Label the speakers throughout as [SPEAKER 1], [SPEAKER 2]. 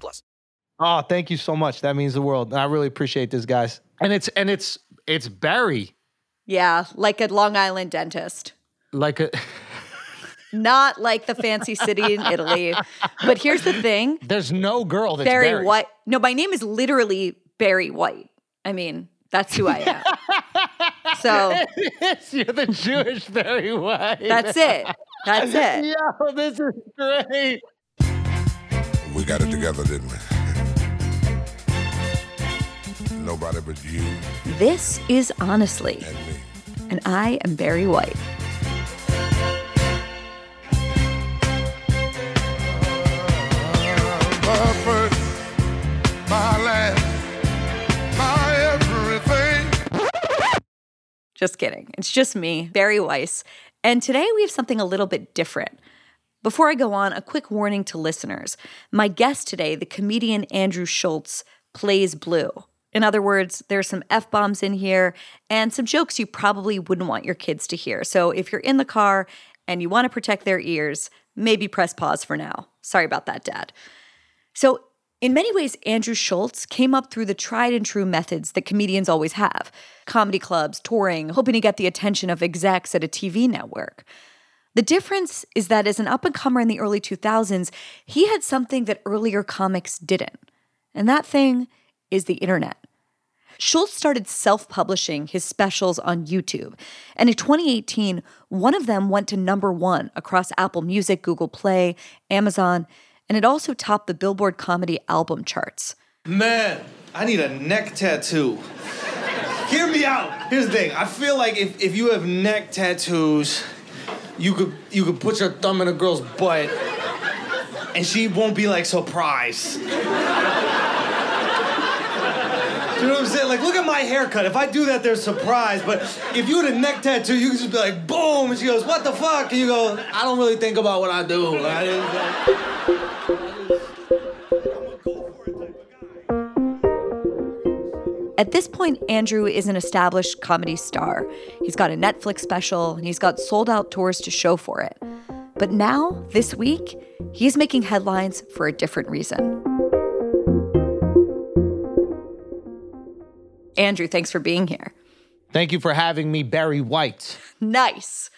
[SPEAKER 1] plus.
[SPEAKER 2] Oh, thank you so much. That means the world. I really appreciate this, guys. And it's and it's it's Barry,
[SPEAKER 3] Yeah, like a Long Island dentist.
[SPEAKER 2] like a.
[SPEAKER 3] Not like the fancy city in Italy. But here's the thing
[SPEAKER 2] There's no girl that's
[SPEAKER 3] Barry,
[SPEAKER 2] Barry.
[SPEAKER 3] White. No, my name is literally Barry White. I mean, that's who I am. so
[SPEAKER 2] You're the Jewish Barry White.
[SPEAKER 3] that's it. That's it.
[SPEAKER 2] Yo, this is great.
[SPEAKER 4] We got it together, didn't we? Nobody but you
[SPEAKER 3] This is Honestly,
[SPEAKER 4] and me.
[SPEAKER 3] and I am Barry White.
[SPEAKER 4] My first, my last, my everything.
[SPEAKER 3] Just kidding. It's just me, Bari Weiss. And today we have something a little bit different. Before I go on, a quick warning to listeners. My guest today, the comedian Andrew Schulz, plays blue. In other words, there's some F bombs in here and some jokes you probably wouldn't want your kids to hear. So if you're in the car and you want to protect their ears, maybe press pause for now. Sorry about that, Dad. So, in many ways, Andrew Schulz came up through the tried and true methods that comedians always have comedy clubs, touring, hoping to get the attention of execs at a TV network. The difference is that as an up and comer in the early 2000s, he had something that earlier comics didn't. And that thing is the internet. Schulz started self publishing his specials on YouTube. And in 2018, one of them went to number one across Apple Music, Google Play, Amazon, and it also topped the Billboard Comedy Album charts.
[SPEAKER 5] Man, I need a neck tattoo. Hear me out. Here's the thing. I feel like if, if you have neck tattoos, you could you could put your thumb in a girl's butt and she won't be like surprised. You know what I'm saying? Like, look at my haircut. If I do that, they're surprised. But if you had a neck tattoo, you could just be like, boom, and she goes, what the fuck? And you go, I don't really think about what I do.
[SPEAKER 3] At this point, Andrew is an established comedy star. He's got a Netflix special and he's got sold out tours to show for it. But now, this week, he's making headlines for a different reason. Andrew, thanks for being here.
[SPEAKER 2] Thank you for having me, Barry White.
[SPEAKER 3] Nice.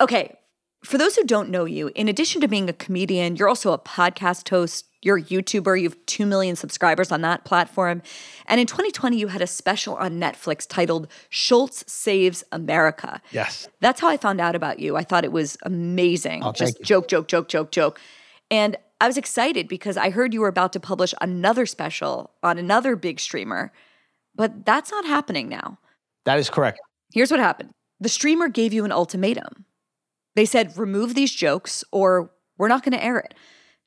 [SPEAKER 3] Okay, for those who don't know you, in addition to being a comedian, you're also a podcast host, you're a YouTuber, you have 2 million subscribers on that platform. And in 2020, you had a special on Netflix titled Schulz Saves America.
[SPEAKER 2] Yes.
[SPEAKER 3] That's how I found out about you. I thought it was amazing.
[SPEAKER 2] Oh,
[SPEAKER 3] Just joke, joke, joke, joke, joke. And I was excited because I heard you were about to publish another special on another big streamer. But that's not happening now.
[SPEAKER 2] That is correct.
[SPEAKER 3] Here's what happened the streamer gave you an ultimatum. They said, remove these jokes or we're not going to air it.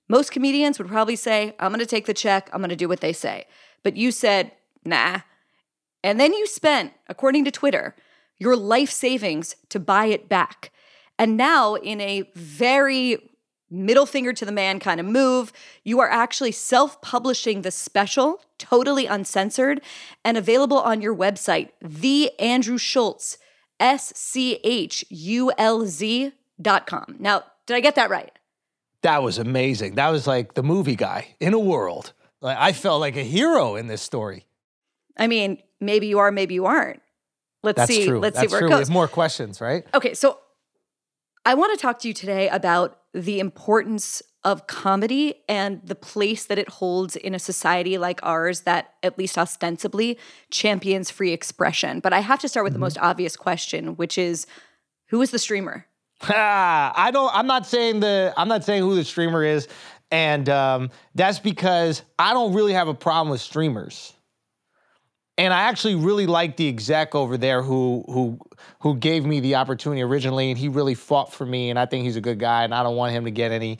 [SPEAKER 3] Most comedians would probably say, I'm going to take the check, I'm going to do what they say. But you said, nah. And then you spent, according to Twitter, your life savings to buy it back. And now, in a very middle finger to the man kind of move, you are actually self publishing the special, totally uncensored, and available on your website, The Andrew Schulz, S C H U L Z dot com. Now, did I get that right?
[SPEAKER 2] That was amazing. That was like the movie guy in a world. Like I felt like a hero in this story.
[SPEAKER 3] I mean, maybe you are, maybe you aren't. Let's
[SPEAKER 2] That's
[SPEAKER 3] see.
[SPEAKER 2] true.
[SPEAKER 3] Let's
[SPEAKER 2] That's
[SPEAKER 3] see where
[SPEAKER 2] true.
[SPEAKER 3] it
[SPEAKER 2] We
[SPEAKER 3] goes.
[SPEAKER 2] have more questions, right?
[SPEAKER 3] Okay, so I want to talk to you today about the importance of comedy and the place that it holds in a society like ours that, at least ostensibly, champions free expression. But I have to start with the mm-hmm. most obvious question, which is who is the streamer?
[SPEAKER 2] Ah, I don't. I'm not saying the. I'm not saying who the streamer is, and um, that's because I don't really have a problem with streamers. And I actually really like the exec over there who who who gave me the opportunity originally, and he really fought for me. And I think he's a good guy, and I don't want him to get any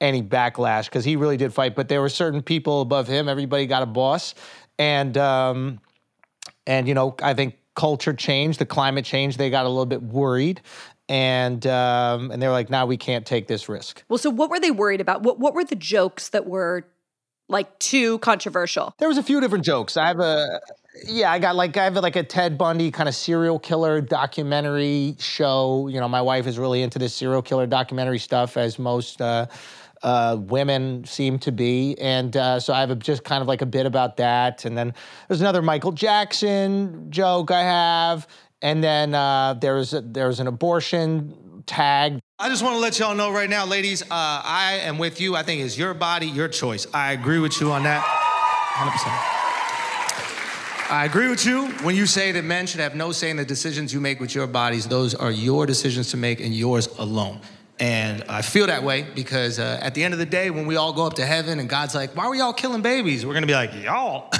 [SPEAKER 2] any backlash because he really did fight. But there were certain people above him. Everybody got a boss, and um, and you know I think culture changed, the climate changed. They got a little bit worried, and um, and they were like, "Now we can't take this risk."
[SPEAKER 3] Well, so what were they worried about? What what were the jokes that were like too controversial?
[SPEAKER 2] There was a few different jokes. I have a yeah, I got like I have like a Ted Bundy kind of serial killer documentary show. You know, my wife is really into this serial killer documentary stuff, as most uh, uh, women seem to be, and uh, so I have a, just kind of like a bit about that. And then there's another Michael Jackson joke I have, and then uh, there's a, there's an abortion tag
[SPEAKER 5] I just want to let y'all know right now, ladies, uh, I am with you. I think it's your body, your choice. I agree with you on that 100%. I agree with you when you say that men should have no say in the decisions you make with your bodies. Those are your decisions to make and yours alone. And I feel that way because uh, at the end of the day, when we all go up to heaven and God's like, why were y'all killing babies? We're gonna be like, y'all.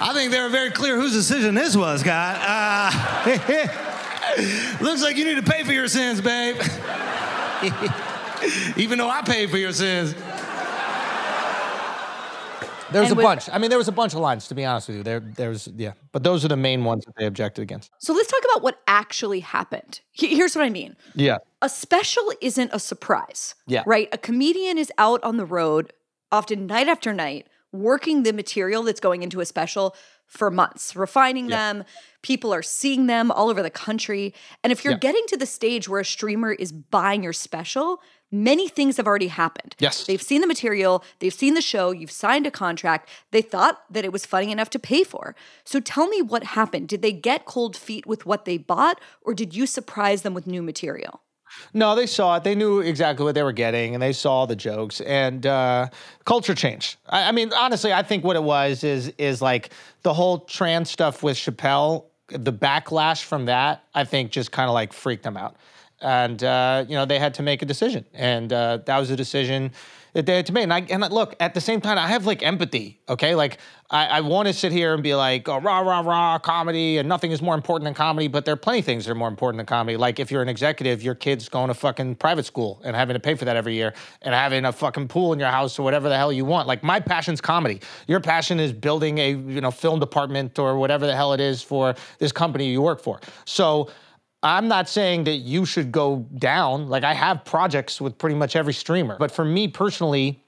[SPEAKER 5] I think they were very clear whose decision this was, God. Uh, looks like you need to pay for your sins, babe. Even though I paid for your sins.
[SPEAKER 2] There was
[SPEAKER 3] And
[SPEAKER 2] a
[SPEAKER 3] with-
[SPEAKER 2] bunch. I mean, there was a bunch of lines, to be honest with you. There, there was, yeah. But those are the main ones that they objected against.
[SPEAKER 3] So let's talk about what actually happened. He- Here's what I mean.
[SPEAKER 2] Yeah.
[SPEAKER 3] A special isn't a surprise.
[SPEAKER 2] Yeah.
[SPEAKER 3] Right? A comedian is out on the road, often night after night, working the material that's going into a special for months, refining them. People are seeing them all over the country. And if you're
[SPEAKER 2] Yeah.
[SPEAKER 3] getting to the stage where a streamer is buying your special, many things have already happened.
[SPEAKER 2] Yes.
[SPEAKER 3] They've seen the material, they've seen the show, you've signed a contract. They thought that it was funny enough to pay for. So tell me what happened. Did they get cold feet with what they bought, or did you surprise them with new material?
[SPEAKER 2] No, they saw it. They knew exactly what they were getting, and they saw the jokes. And uh, culture change. I, I mean, honestly, I think what it was is is like the whole trans stuff with Chappelle. The backlash from that, I think, just kind of like freaked them out. And uh, you know, they had to make a decision, and uh, that was a decision that they had to make. And, I, and look, at the same time, I have like empathy. Okay, like I, I want to sit here and be like, oh, rah rah rah, comedy, and nothing is more important than comedy. But there are plenty of things that are more important than comedy. Like if you're an executive, your kid's going to fucking private school and having to pay for that every year, and having a fucking pool in your house or whatever the hell you want. Like my passion's comedy. Your passion is building a you know film department or whatever the hell it is for this company you work for. So. I'm not saying that you should go down. Like I have projects with pretty much every streamer. But for me personally,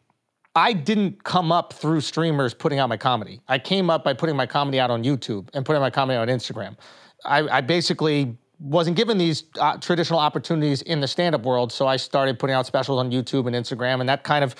[SPEAKER 2] I didn't come up through streamers putting out my comedy. I came up by putting my comedy out on YouTube and putting my comedy out on Instagram. I, I basically wasn't given these uh, traditional opportunities in the stand-up world, so I started putting out specials on YouTube and Instagram, and that kind of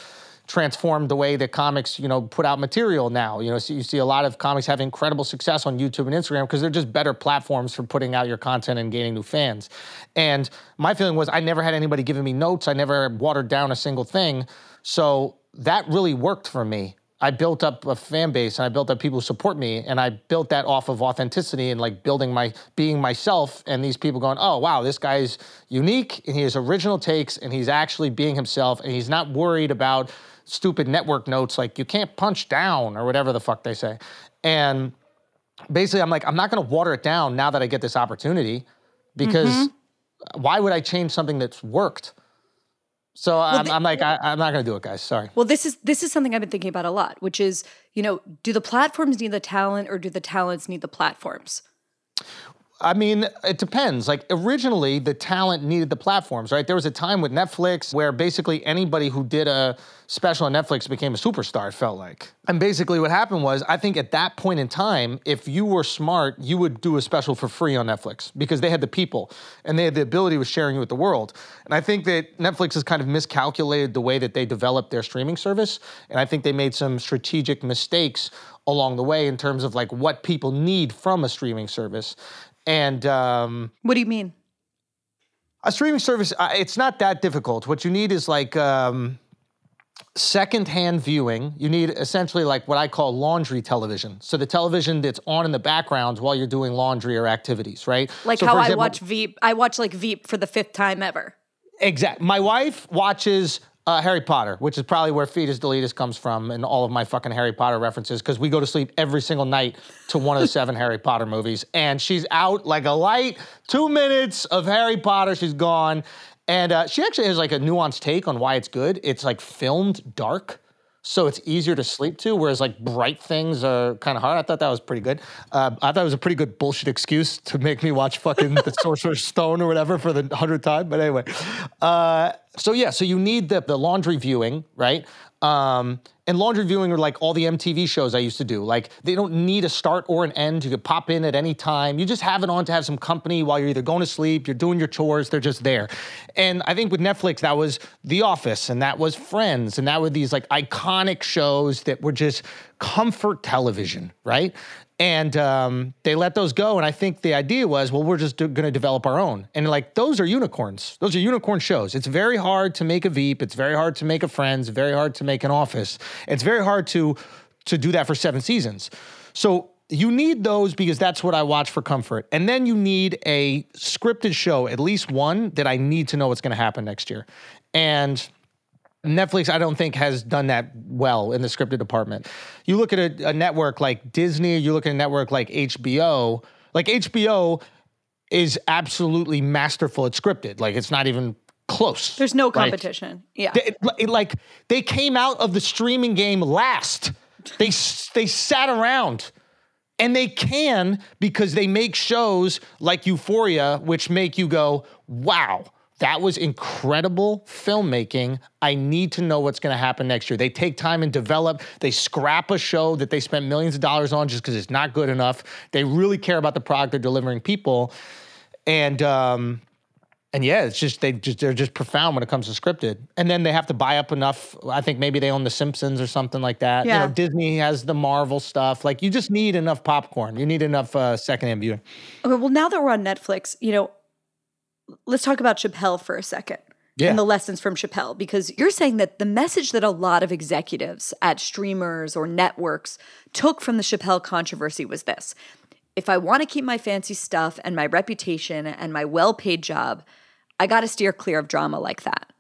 [SPEAKER 2] transformed the way that comics, you know, put out material now. You know, so you see a lot of comics have incredible success on YouTube and Instagram because they're just better platforms for putting out your content and gaining new fans. And my feeling was I never had anybody giving me notes. I never watered down a single thing. So that really worked for me. I built up a fan base and I built up people who support me and I built that off of authenticity and like building my being myself and these people going, "Oh, wow, this guy's unique and he has original takes and he's actually being himself and he's not worried about stupid network notes like you can't punch down or whatever the fuck they say." And basically I'm like, I'm not going to water it down now that I get this opportunity because mm-hmm. why would I change something that's worked? So I'm,
[SPEAKER 3] the-
[SPEAKER 2] I'm like, I, I'm not going to do it, guys. Sorry.
[SPEAKER 3] Well, this is this is something I've been thinking about a lot, which is, you know, do the platforms need the talent or do the talents need the platforms?
[SPEAKER 2] I mean, it depends. Like originally, the talent needed the platforms, right? There was a time with Netflix where basically anybody who did a special on Netflix became a superstar, it felt like. And basically, what happened was, I think at that point in time, if you were smart, you would do a special for free on Netflix because they had the people and they had the ability of sharing it with the world. And I think that Netflix has kind of miscalculated the way that they developed their streaming service. And I think they made some strategic mistakes along the way in terms of like what people need from a streaming service. And um,
[SPEAKER 3] What do you mean?
[SPEAKER 2] a streaming service, uh, it's not that difficult. What you need is like um, secondhand viewing. You need essentially like what I call laundry television. So the television that's on in the background while you're doing laundry or activities, right?
[SPEAKER 3] Like
[SPEAKER 2] So,
[SPEAKER 3] how
[SPEAKER 2] for
[SPEAKER 3] I watch Veep. I watch like Veep for the fifth time ever.
[SPEAKER 2] Exact. My wife watches Uh, Harry Potter, which is probably where Fetus Deletus comes from and all of my fucking Harry Potter references, because we go to sleep every single night to one of the seven Harry Potter movies. And she's out like a light, two minutes of Harry Potter, she's gone. And uh, she actually has like a nuanced take on why it's good. It's like filmed dark so it's easier to sleep to, whereas like bright things are kind of hard. I thought that was pretty good. Uh, I thought it was a pretty good bullshit excuse to make me watch fucking The Sorcerer's Stone or whatever for the hundredth time. But anyway, uh, so yeah, so you need the, the laundry viewing, right? Um, and laundry viewing are like all the MTV shows I used to do. Like they don't need a start or an end. You could pop in at any time. You just have it on to have some company while you're either going to sleep, you're doing your chores, they're just there. And I think with Netflix, that was The Office and that was Friends and that were these like iconic shows that were just comfort television, right? And um, they let those go. And I think the idea was, well, we're just going to develop our own. And like, those are unicorns. Those are unicorn shows. It's very hard to make a Veep. It's very hard to make a Friends. Very hard to make an Office. It's very hard to to do that for seven seasons. So you need those because that's what I watch for comfort. And then you need a scripted show, at least one that I need to know what's going to happen next year. And Netflix, I don't think, has done that well in the scripted department. You look at a, a network like Disney, you look at a network like HBO. Like HBO is absolutely masterful at scripted. Like it's not even close.
[SPEAKER 3] There's no
[SPEAKER 2] Like,
[SPEAKER 3] competition. yeah.
[SPEAKER 2] they, it- like they came out of the streaming game last. They they sat around. And they can because they make shows like Euphoria, which make you go, wow, that was incredible filmmaking. I need to know what's going to happen next year. They take time and develop. They scrap a show that they spent millions of dollars on just because it's not good enough. They really care about the product they're delivering people. And um, and yeah, it's just they just they're just profound when it comes to scripted. And then they have to buy up enough. I think maybe they own The Simpsons or something like that.
[SPEAKER 3] Yeah.
[SPEAKER 2] You know, Disney has the Marvel stuff. Like you just need enough popcorn. You need enough uh, secondhand viewing.
[SPEAKER 3] Okay, well, now that we're on Netflix, you know, let's talk about Chappelle for a second.
[SPEAKER 2] Yeah.
[SPEAKER 3] And the lessons from Chappelle, because you're saying that the message that a lot of executives at streamers or networks took from the Chappelle controversy was this if I want to keep my fancy stuff and my reputation and my well paid job, I got to steer clear of drama like that.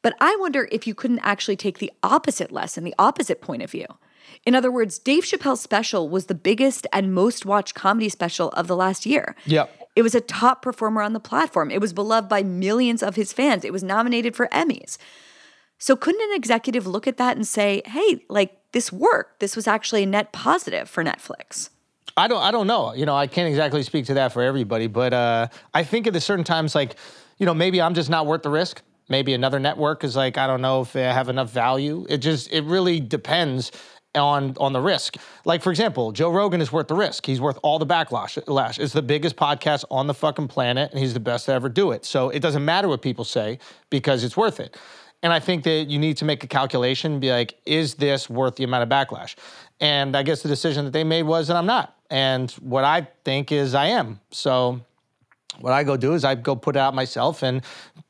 [SPEAKER 3] But I wonder if you couldn't actually take the opposite lesson, the opposite point of view. In other words, Dave Chappelle's special was the biggest and most watched comedy special of the last year.
[SPEAKER 2] Yep.
[SPEAKER 3] It was a top performer on the platform. It was beloved by millions of his fans. It was nominated for Emmys. So couldn't an executive look at that and say, "Hey, like this worked. This was actually a net positive for Netflix."
[SPEAKER 2] I don't I don't know. You know, I can't exactly speak to that for everybody, but uh, I think at a certain times, like, you know, maybe I'm just not worth the risk. Maybe another network is like, I don't know if they have enough value. It just it really depends on on the risk. Like for example, Joe Rogan is worth the risk. He's worth all the backlash. Lash. It's the biggest podcast on the fucking planet, and he's the best to ever do it. So it doesn't matter what people say because it's worth it. And I think that you need to make a calculation, be like, is this worth the amount of backlash? And I guess the decision that they made was that I'm not. And what I think is I am. So what I go do is I go put it out myself, and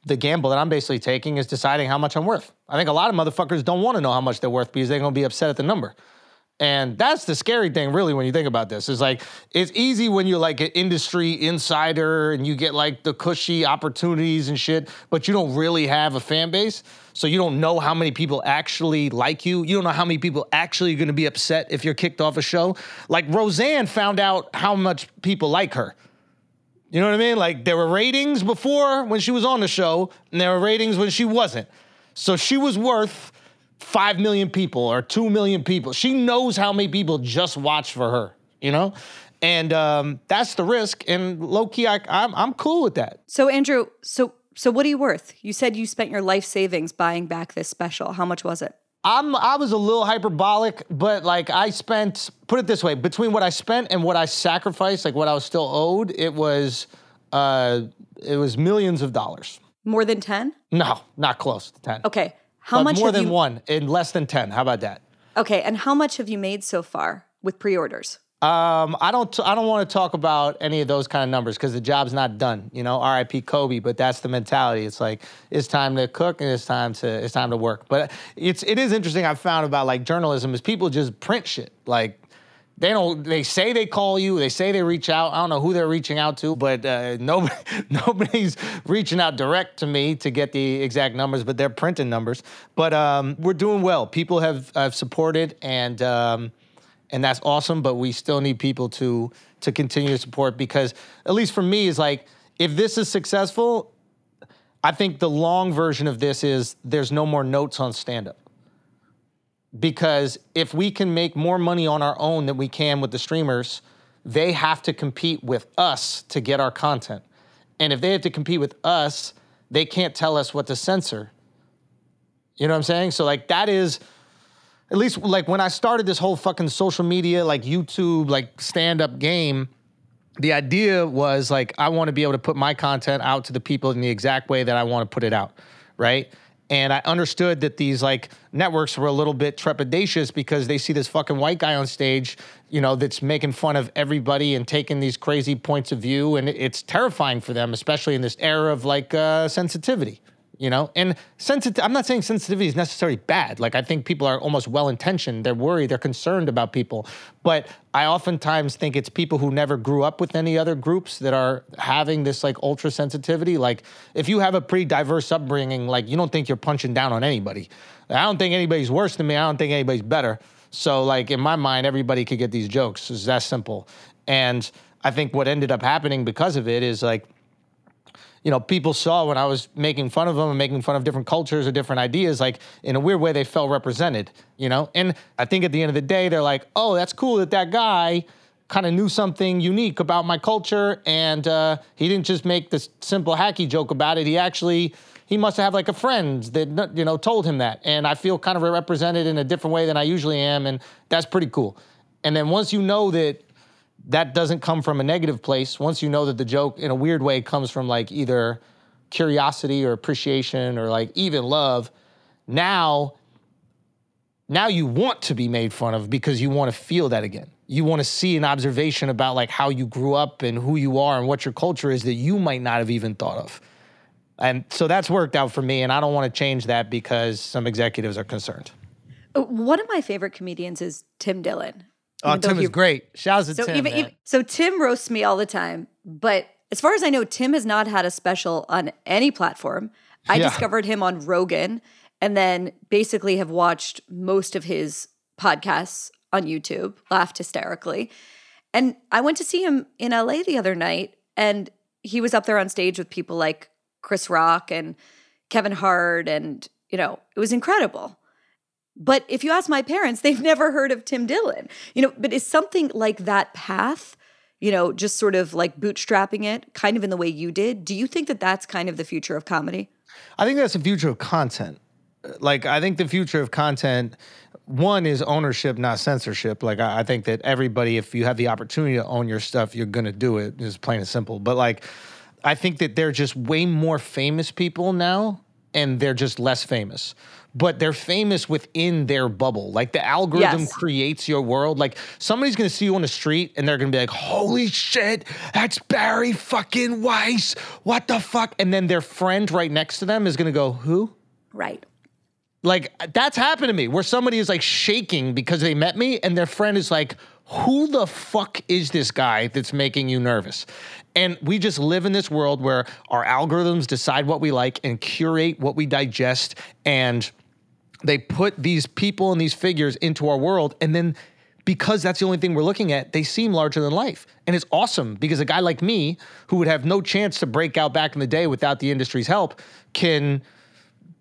[SPEAKER 2] the gamble that I'm basically taking is deciding how much I'm worth. I think a lot of motherfuckers don't want to know how much they're worth because they're gonna be upset at the number. And that's the scary thing, really, when you think about this. Is like it's easy when you're like an industry insider and you get like the cushy opportunities and shit, but you don't really have a fan base. So you don't know how many people actually like you. You don't know how many people actually are gonna be upset if you're kicked off a show. Like Roseanne found out how much people like her. You know what I mean? Like there were ratings before when she was on the show, and there were ratings when she wasn't. So she was worth five million people or two million people. She knows how many people just watch for her. You know, and um, that's the risk. And low key, I, I'm I'm cool with that.
[SPEAKER 3] So Andrew, so so what are you worth? You said you spent your life savings buying back this special. How much was it?
[SPEAKER 2] I'm I was a little hyperbolic, but like I spent put it this way, between what I spent and what I sacrificed, like what I was still owed, it was uh it was millions of dollars.
[SPEAKER 3] More than 10?
[SPEAKER 2] No, not close to 10.
[SPEAKER 3] Okay. How
[SPEAKER 2] But
[SPEAKER 3] much
[SPEAKER 2] more than
[SPEAKER 3] you
[SPEAKER 2] one in less than 10. How about that?
[SPEAKER 3] Okay, and how much have you made so far with pre-orders?
[SPEAKER 2] Um, I don't. I don't want to talk about any of those kind of numbers because the job's not done. You know, R.I.P. Kobe. But that's the mentality. It's like it's time to cook and it's time to it's time to work. But it's it is interesting. I've found about like journalism is people just print shit. Like they don't. They say they call you. They say they reach out. I don't know who they're reaching out to, but uh, nobody, nobody's reaching out direct to me to get the exact numbers. But they're printing numbers. But um, we're doing well. People have have supported, and um, and that's awesome. But we still need people to to continue to support because at least for me is like if this is successful, I think the long version of this is there's no more notes on stand up because if we can make more money on our own than we can with the streamers, they have to compete with us to get our content. And if they have to compete with us, they can't tell us what to censor. You know what I'm saying? So like that is at least like when I started this whole fucking social media like YouTube like stand up game, the idea was like I want to be able to put my content out to the people in the exact way that I want to put it out, right? And I understood that these like networks were a little bit trepidatious because they see this fucking white guy on stage, you know, that's making fun of everybody and taking these crazy points of view, and it's terrifying for them, especially in this era of like uh, sensitivity you know? And sensitive i'm not saying sensitivity is necessarily bad. Like i think people are almost well intentioned they're worried. They're concerned about people. But i oftentimes think it's people who never grew up with any other groups that are having this like ultra sensitivity. Like if you have a pretty diverse upbringing like you don't think you're punching down on anybody. I don't think anybody's worse than me. I don't think anybody's better. So like in my mind everybody could get these jokes. It's that simple. And i think what ended up happening because of it is like you know, people saw when I was making fun of them and making fun of different cultures or different ideas, like in a weird way, they felt represented, you know? And I think at the end of the day, they're like, oh, that's cool that that guy kind of knew something unique about my culture and uh, he didn't just make this simple hacky joke about it. He actually, he must have like a friend that, you know, told him that. And I feel kind of represented in a different way than I usually am. And that's pretty cool. And then once you know that that doesn't come from a negative place. Once you know that the joke, in a weird way, comes from like either curiosity or appreciation or like even love, now, now you want to be made fun of because you want to feel that again. You want to see an observation about like how you grew up and who you are and what your culture is that you might not have even thought of. And so that's worked out for me, and I don't want to change that because some executives are concerned.
[SPEAKER 3] Uh, One of my favorite comedians is Tim Dillon.
[SPEAKER 2] Oh, Tim is great. Shouts to
[SPEAKER 3] So
[SPEAKER 2] Tim.
[SPEAKER 3] even, even so, Tim roasts me all the time. But as far as I know, Tim has not had a special on any platform. I
[SPEAKER 2] Yeah.
[SPEAKER 3] discovered him on Rogan, and then basically have watched most of his podcasts on YouTube. Laughed hysterically, and I went to see him in LA the other night, and he was up there on stage with people like Chris Rock and Kevin Hart, and you know it was incredible. But if you ask my parents, they've never heard of Tim Dillon. You know, but is something like that path, you know, just sort of like bootstrapping it, kind of in the way you did. Do you think that that's kind of the future of comedy?
[SPEAKER 2] I think that's the future of content. Like, I think the future of content, one is ownership, not censorship. Like, I, I think that everybody, if you have the opportunity to own your stuff, you're going to do it. It's plain and simple. But, like, I think that they're just way more famous people now, and they're just less famous. But they're famous within their bubble. Like, the algorithm
[SPEAKER 3] Yes.
[SPEAKER 2] creates your world. Like, somebody's to see you on the street, and they're to be like, holy shit, that's Bari fucking Weiss. What the fuck? And then their friend right next to them is to go, who?
[SPEAKER 3] Right.
[SPEAKER 2] Like that's happened to me where somebody is like shaking because they met me and their friend is like, who the fuck is this guy that's making you nervous? And we just live in this world where our algorithms decide what we like and curate what we digest and they put these people and these figures into our world and then because that's the only thing we're looking at, they seem larger than life. And it's awesome because a guy like me, who would have no chance to break out back in the day without the industry's help, can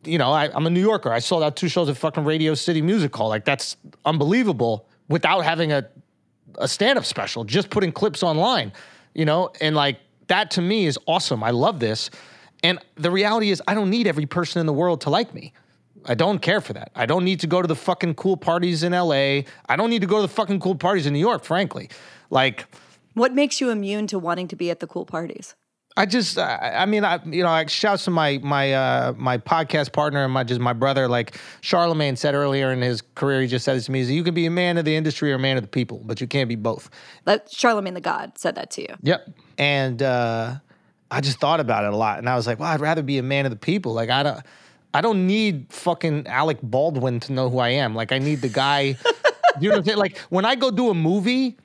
[SPEAKER 2] you know, I, I'm a New Yorker. I sold out two shows at fucking Radio City Music Hall. Like that's unbelievable without having a a stand-up special, just putting clips online, you know, and like that to me is awesome. I love this. And the reality is I don't need every person in the world to like me. I don't care for that. I don't need to go to the fucking cool parties in LA. I don't need to go to the fucking cool parties in New York, frankly. Like
[SPEAKER 3] What makes you immune to wanting to be at the cool parties?
[SPEAKER 2] I just, I, I mean, I, you know, I shouts to my my uh, my podcast partner and my just my brother. Like Charlemagne said earlier in his career, he just said this to me: you can be a man of the industry or a man of the people, but you can't be both.
[SPEAKER 3] That Charlemagne the God said that to you.
[SPEAKER 2] Yep. And uh, I just thought about it a lot, and I was like, well, I'd rather be a man of the people. Like I don't, I don't need fucking Alec Baldwin to know who I am. Like I need the guy you know what I'm saying? Like when I go do a movie,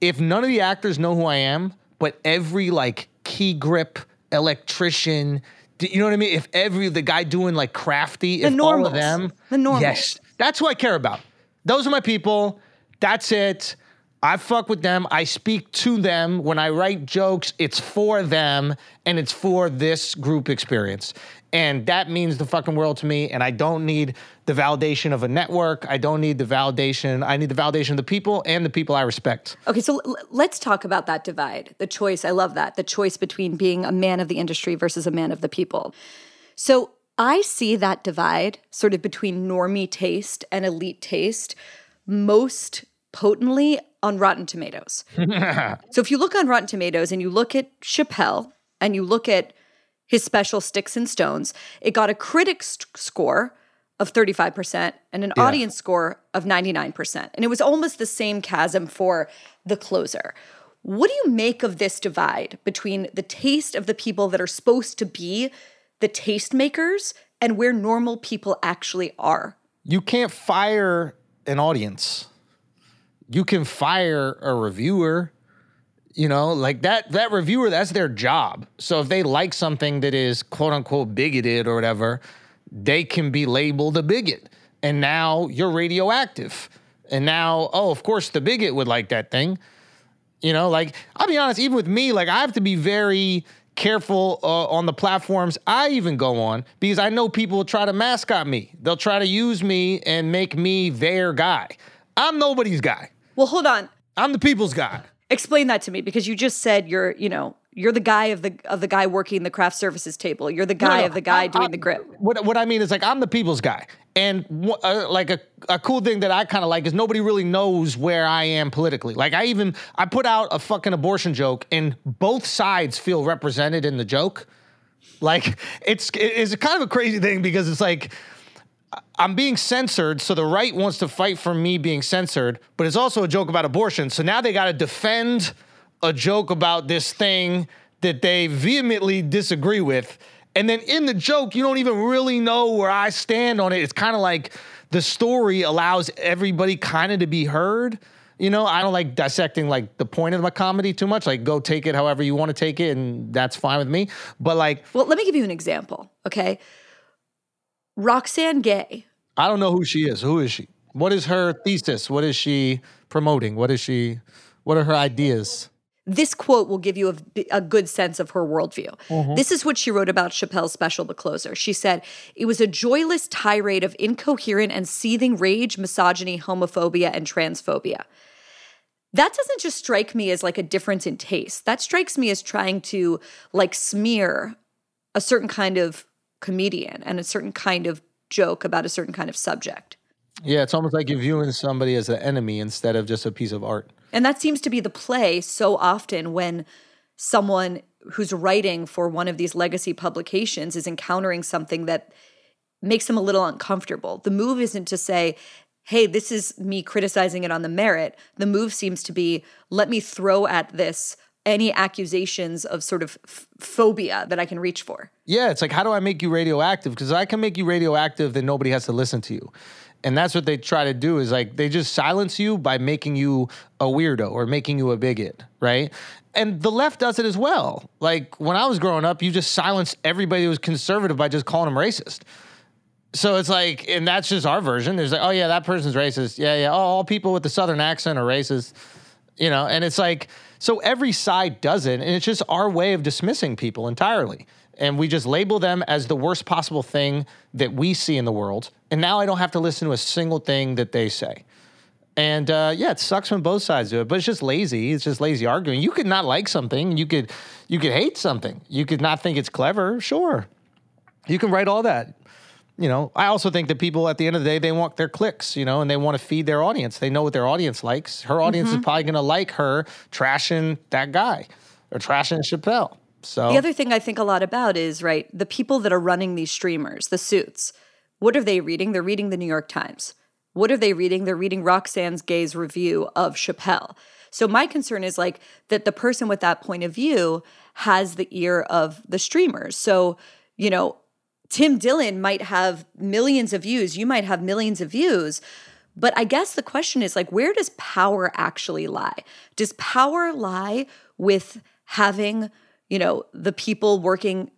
[SPEAKER 2] if none of the actors know who I am, but every like key grip electrician, you know what I mean? If every the guy doing like crafty,
[SPEAKER 3] The
[SPEAKER 2] if all of them,
[SPEAKER 3] The normals.
[SPEAKER 2] yes, that's who I care about. Those are my people. That's it. I fuck with them. I speak to them. When I write jokes, it's for them and it's for this group experience. And that means the fucking world to me. And I don't need the validation of a network. I don't need the validation. I need the validation of the people and the people I respect.
[SPEAKER 3] Okay, so l- let's talk about that divide. The choice, I love that. The choice between being a man of the industry versus a man of the people. So I see that divide sort of between normie taste and elite taste most potently on Rotten Tomatoes. so if you look on Rotten Tomatoes and you look at Chappelle and you look at his special Sticks and Stones, it got a critic's score of 35% and an audience score of 99%. And it was almost the same chasm for the closer. What do you make of this divide between the taste of the people that are supposed to be the tastemakers and where normal people actually are?
[SPEAKER 2] You can't fire an audience. You can fire a reviewer. You know, like that that reviewer, that's their job. So if they like something that is quote unquote bigoted or whatever, they can be labeled a bigot. And now you're radioactive. And now, oh, of course the bigot would like that thing. You know, like I'll be honest, even with me, like I have to be very careful uh, on the platforms I even go on because I know people will try to mascot me. They'll try to use me and make me their guy. I'm nobody's guy.
[SPEAKER 3] Well, hold on.
[SPEAKER 2] I'm the people's guy.
[SPEAKER 3] Explain that to me because you just said you're, you know, you're the guy of the of the guy working the craft services table. You're the guy
[SPEAKER 2] no,
[SPEAKER 3] of the guy
[SPEAKER 2] I-
[SPEAKER 3] doing
[SPEAKER 2] I-
[SPEAKER 3] the grip.
[SPEAKER 2] What what I mean is like I'm the people's guy, and wh- uh, like a, a cool thing that I kind of like is nobody really knows where I am politically. Like I even I put out a fucking abortion joke, and both sides feel represented in the joke. Like it's it's kind of a crazy thing because it's like I'm being censored, so the right wants to fight for me being censored, but it's also a joke about abortion. So now they got to defend a joke about this thing that they vehemently disagree with. And then in the joke, you don't even really know where I stand on it. It's kind of like the story allows everybody kind of to be heard. You know, I don't like dissecting like the point of my comedy too much. Like, go take it however you want to take it, and that's fine with me. But like,
[SPEAKER 3] Well, let me give you an example, okay? Roxane Gay.
[SPEAKER 2] I don't know who she is. Who is she? What is her thesis? What is she promoting? What is she? What are her ideas?
[SPEAKER 3] This quote will give you a, a good sense of her worldview. Mm-hmm. This is what she wrote about Chappelle's special, The Closer. She said, It was a joyless tirade of incoherent and seething rage, misogyny, homophobia, and transphobia. That doesn't just strike me as like a difference in taste. That strikes me as trying to like smear a certain kind of comedian and a certain kind of joke about a certain kind of subject.
[SPEAKER 2] Yeah, it's almost like you're viewing somebody as an enemy instead of just a piece of art.
[SPEAKER 3] And that seems to be the play so often when someone who's writing for one of these legacy publications is encountering something that makes them a little uncomfortable. The move isn't to say, hey, this is me criticizing it on the merit. The move seems to be, let me throw at this any accusations of sort of f- phobia that I can reach for.
[SPEAKER 2] Yeah, it's like how do I make you radioactive? Because I can make you radioactive, then nobody has to listen to you. And that's what they try to do is like they just silence you by making you a weirdo or making you a bigot, right? And the left does it as well. Like when I was growing up, you just silenced everybody who was conservative by just calling them racist. So it's like, and that's just our version. There's like, oh yeah, that person's racist. Yeah, yeah. Oh, all people with the southern accent are racist. You know, and it's like, so every side does it, and it's just our way of dismissing people entirely. And we just label them as the worst possible thing that we see in the world. And now I don't have to listen to a single thing that they say. And uh, yeah, it sucks when both sides do it, but it's just lazy. It's just lazy arguing. You could not like something. You could, you could hate something. You could not think it's clever. Sure, you can write all that. You know, I also think that people at the end of the day they want their clicks, you know, and they want to feed their audience. They know what their audience likes. Her audience is mm-hmm. probably going to like her trashing that guy or trashing Chappelle. So
[SPEAKER 3] The other thing I think a lot about is, right, the people that are running these streamers, the suits, what are they reading? They're reading the New York Times. What are they reading? They're reading Roxane's Gay's review of Chappelle. So my concern is like that the person with that point of view has the ear of the streamers. So, you know, Tim Dillon might have millions of views, you might have millions of views, But I guess the question is like, where does power actually lie? Does power lie with having, you know, the people working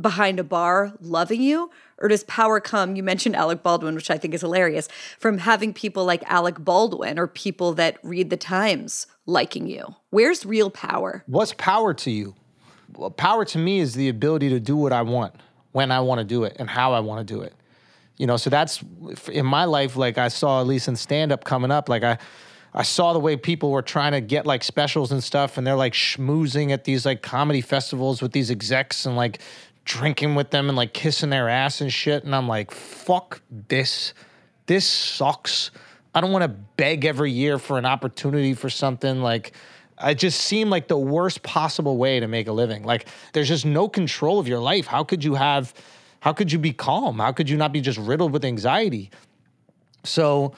[SPEAKER 3] behind a bar loving you? Or does power come, you mentioned Alec Baldwin, which I think is hilarious, from having people like Alec Baldwin or people that read the Times liking you? Where's real power?
[SPEAKER 2] What's power to you? Well, power to me is the ability to do what I want, when I want to do it, and how I want to do it. You know, so that's in my life. Like I saw, at least in stand up coming up, like I, I saw the way people were trying to get like specials and stuff, and they're like schmoozing at these like comedy festivals with these execs and like drinking with them and like kissing their ass and shit. And I'm like, fuck this. This sucks. I don't want to beg every year for an opportunity for something. Like, it just seemed like the worst possible way to make a living. Like, there's just no control of your life. How could you have, how could you be calm? How could you not be just riddled with anxiety? So,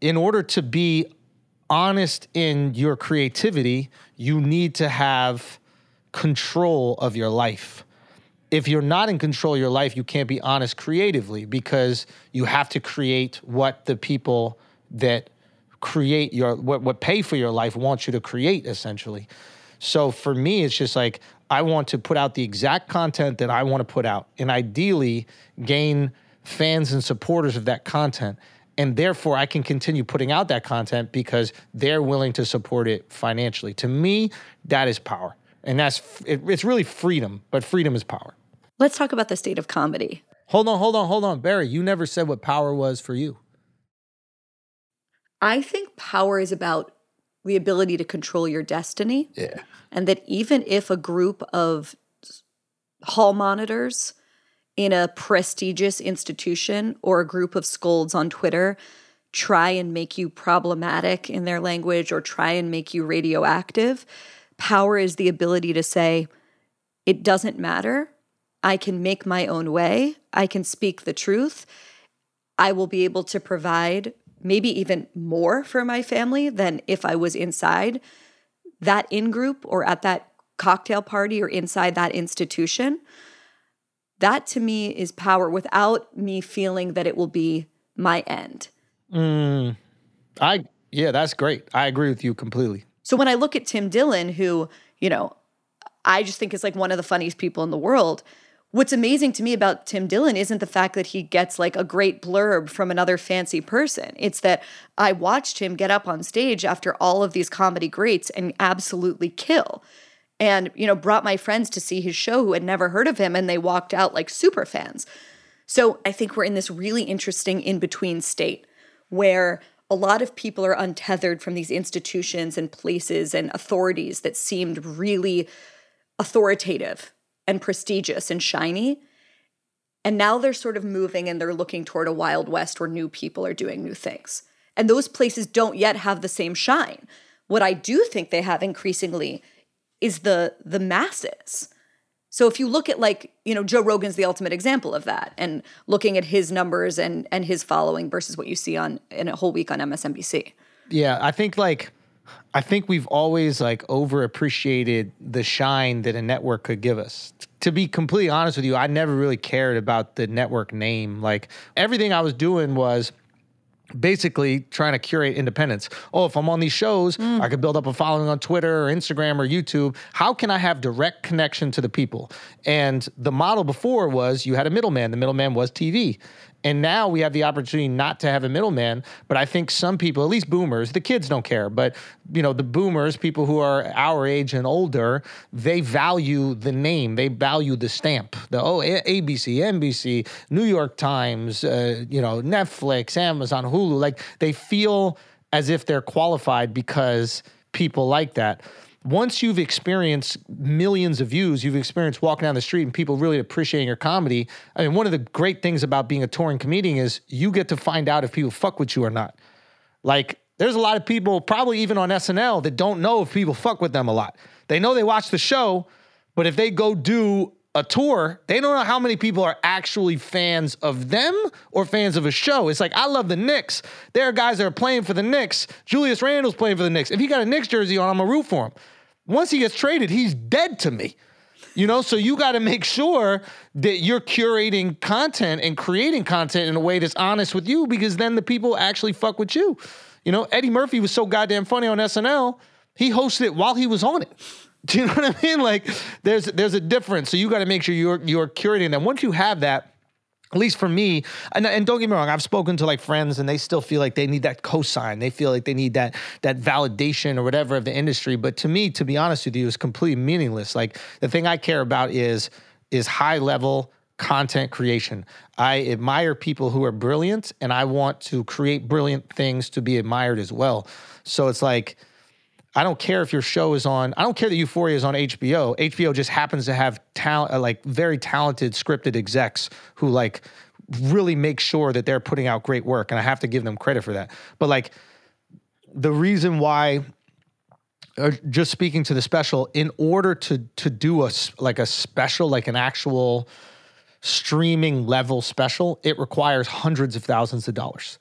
[SPEAKER 2] in order to be honest in your creativity, you need to have control of your life if you're not in control of your life, you can't be honest creatively because you have to create what the people that create your what, what pay for your life wants you to create essentially. So for me, it's just like I want to put out the exact content that I want to put out and ideally gain fans and supporters of that content. And therefore, I can continue putting out that content because they're willing to support it financially. To me, that is power. And that's it, it's really freedom, but freedom is power.
[SPEAKER 3] Let's talk about the state of comedy.
[SPEAKER 2] Hold on, hold on, hold on. Bari, you never said what power was for you.
[SPEAKER 3] I think power is about the ability to control your destiny.
[SPEAKER 2] Yeah.
[SPEAKER 3] And that even if a group of hall monitors in a prestigious institution or a group of scolds on Twitter try and make you problematic in their language or try and make you radioactive, power is the ability to say, it doesn't matter. I can make my own way. I can speak the truth. I will be able to provide maybe even more for my family than if I was inside that in group or at that cocktail party or inside that institution. That to me is power without me feeling that it will be my end.
[SPEAKER 2] Mm, I yeah, that's great. I agree with you completely.
[SPEAKER 3] So when I look at Tim Dillon, who, you know, I just think is like one of the funniest people in the world, What's amazing to me about Tim Dillon isn't the fact that he gets like a great blurb from another fancy person. It's that I watched him get up on stage after all of these comedy greats and absolutely kill. And, you know, brought my friends to see his show who had never heard of him and they walked out like super fans. So I think we're in this really interesting in between state where a lot of people are untethered from these institutions and places and authorities that seemed really authoritative and prestigious and shiny. And now they're sort of moving and they're looking toward a wild west where new people are doing new things. And those places don't yet have the same shine. What I do think they have increasingly is the the masses. So if you look at like, you know, Joe Rogan's the ultimate example of that and looking at his numbers and and his following versus what you see on in a whole week on MSNBC.
[SPEAKER 2] Yeah, I think like I think we've always like overappreciated the shine that a network could give us. To be completely honest with you, I never really cared about the network name. Like everything I was doing was basically trying to curate independence. Oh, if I'm on these shows, mm. I could build up a following on Twitter or Instagram or YouTube. How can I have direct connection to the people? And the model before was you had a middleman. The middleman was TV. And now we have the opportunity not to have a middleman. But I think some people, at least boomers, the kids don't care, but you know, the boomers, people who are our age and older, they value the name, they value the stamp. The oh, ABC, NBC, New York Times, uh, you know, Netflix, Amazon, Hulu, like they feel as if they're qualified because people like that once you've experienced millions of views, you've experienced walking down the street and people really appreciating your comedy. I mean, one of the great things about being a touring comedian is you get to find out if people fuck with you or not. Like, there's a lot of people, probably even on SNL, that don't know if people fuck with them a lot. They know they watch the show, but if they go do a tour, they don't know how many people are actually fans of them or fans of a show. It's like, I love the Knicks. There are guys that are playing for the Knicks. Julius Randle's playing for the Knicks. If he got a Knicks jersey on, I'm to root for him. Once he gets traded, he's dead to me. You know, so you got to make sure that you're curating content and creating content in a way that's honest with you because then the people actually fuck with you. You know, Eddie Murphy was so goddamn funny on SNL, he hosted it while he was on it. Do you know what I mean? Like there's there's a difference. So you got to make sure you're you're curating them. Once you have that, at least for me, and, and don't get me wrong, I've spoken to like friends and they still feel like they need that cosign. They feel like they need that that validation or whatever of the industry. But to me, to be honest with you, is completely meaningless. Like the thing I care about is is high level content creation. I admire people who are brilliant and I want to create brilliant things to be admired as well. So it's like I don't care if your show is on. I don't care that Euphoria is on HBO. HBO just happens to have talent, uh, like very talented scripted execs who like really make sure that they're putting out great work, and I have to give them credit for that. But like the reason why, uh, just speaking to the special, in order to to do a like a special, like an actual streaming level special, it requires hundreds of thousands of dollars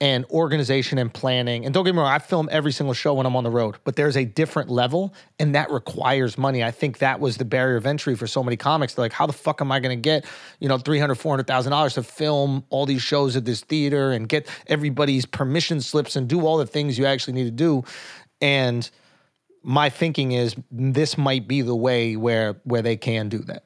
[SPEAKER 2] and organization and planning. And don't get me wrong, I film every single show when I'm on the road, but there's a different level and that requires money. I think that was the barrier of entry for so many comics. They're like, how the fuck am I going to get, you know, 300, 400,000 dollars to film all these shows at this theater and get everybody's permission slips and do all the things you actually need to do. And my thinking is this might be the way where where they can do that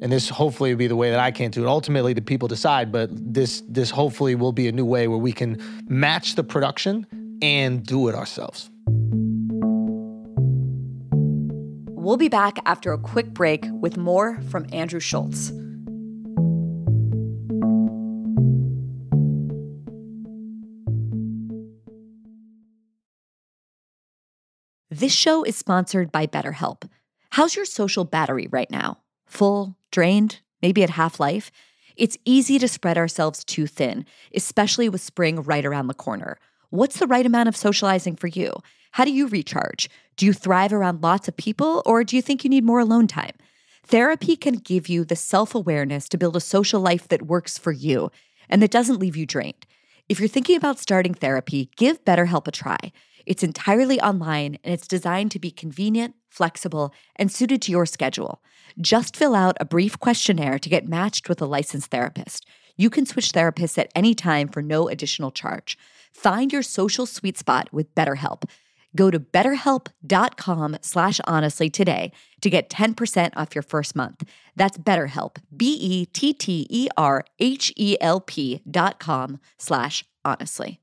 [SPEAKER 2] and this hopefully will be the way that I can do it. Ultimately, the people decide, but this this hopefully will be a new way where we can match the production and do it ourselves.
[SPEAKER 3] We'll be back after a quick break with more from Andrew Schulz. This show is sponsored by BetterHelp. How's your social battery right now? Full, drained, maybe at half life? It's easy to spread ourselves too thin, especially with spring right around the corner. What's the right amount of socializing for you? How do you recharge? Do you thrive around lots of people, or do you think you need more alone time? Therapy can give you the self awareness to build a social life that works for you and that doesn't leave you drained. If you're thinking about starting therapy, give BetterHelp a try. It's entirely online and it's designed to be convenient, flexible, and suited to your schedule. Just fill out a brief questionnaire to get matched with a licensed therapist. You can switch therapists at any time for no additional charge. Find your social sweet spot with BetterHelp. Go to betterhelp.com slash honestly today to get 10% off your first month. That's BetterHelp, B-E-T-T-E-R-H-E-L-P dot com slash honestly.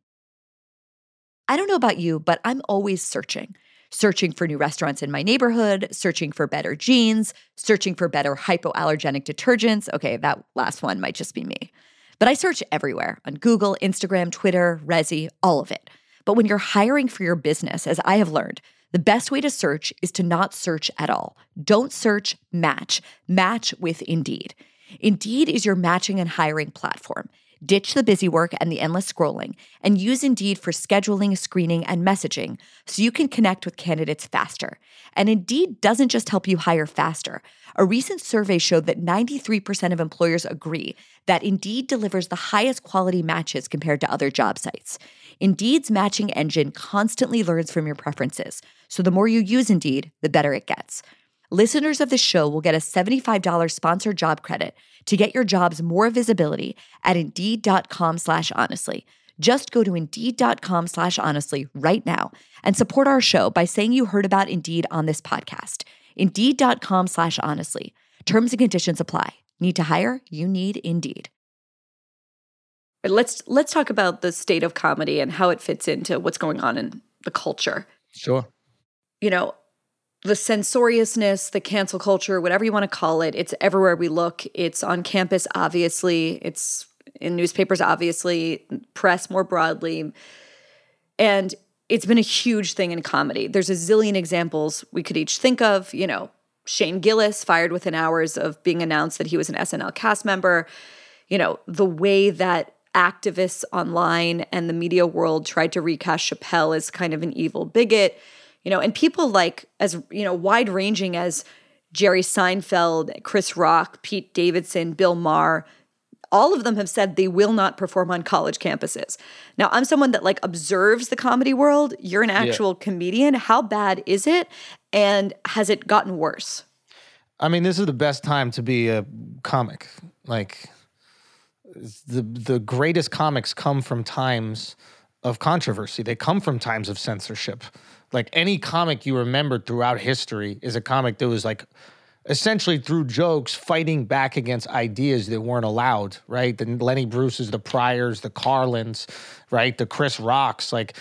[SPEAKER 3] I don't know about you, but I'm always searching. Searching for new restaurants in my neighborhood, searching for better jeans, searching for better hypoallergenic detergents. Okay, that last one might just be me. But I search everywhere on Google, Instagram, Twitter, Resy, all of it. But when you're hiring for your business, as I have learned, the best way to search is to not search at all. Don't search, match. Match with Indeed. Indeed is your matching and hiring platform. Ditch the busy work and the endless scrolling and use Indeed for scheduling, screening, and messaging so you can connect with candidates faster. And Indeed doesn't just help you hire faster. A recent survey showed that 93% of employers agree that Indeed delivers the highest quality matches compared to other job sites. Indeed's matching engine constantly learns from your preferences, so the more you use Indeed, the better it gets. Listeners of the show will get a $75 sponsored job credit to get your jobs more visibility at Indeed.com slash honestly. Just go to Indeed.com slash honestly right now and support our show by saying you heard about Indeed on this podcast. Indeed.com slash honestly. Terms and conditions apply. Need to hire? You need Indeed. Let's let's talk about the state of comedy and how it fits into what's going on in the culture.
[SPEAKER 2] Sure.
[SPEAKER 3] You know, the censoriousness, the cancel culture, whatever you want to call it, it's everywhere we look. It's on campus, obviously. It's in newspapers, obviously, press more broadly. And it's been a huge thing in comedy. There's a zillion examples we could each think of. You know, Shane Gillis fired within hours of being announced that he was an SNL cast member. You know, the way that activists online and the media world tried to recast Chappelle as kind of an evil bigot you know, and people like as you know, wide ranging as Jerry Seinfeld, Chris Rock, Pete Davidson, Bill Maher, all of them have said they will not perform on college campuses. Now, I'm someone that like observes the comedy world. You're an actual comedian. How bad is it? And has it gotten worse?
[SPEAKER 2] I mean, this is the best time to be a comic. Like the the greatest comics come from times of controversy. They come from times of censorship. Like any comic you remember throughout history is a comic that was like essentially through jokes fighting back against ideas that weren't allowed, right? The Lenny Bruce's, the Pryors, the Carlins, right? The Chris Rocks. Like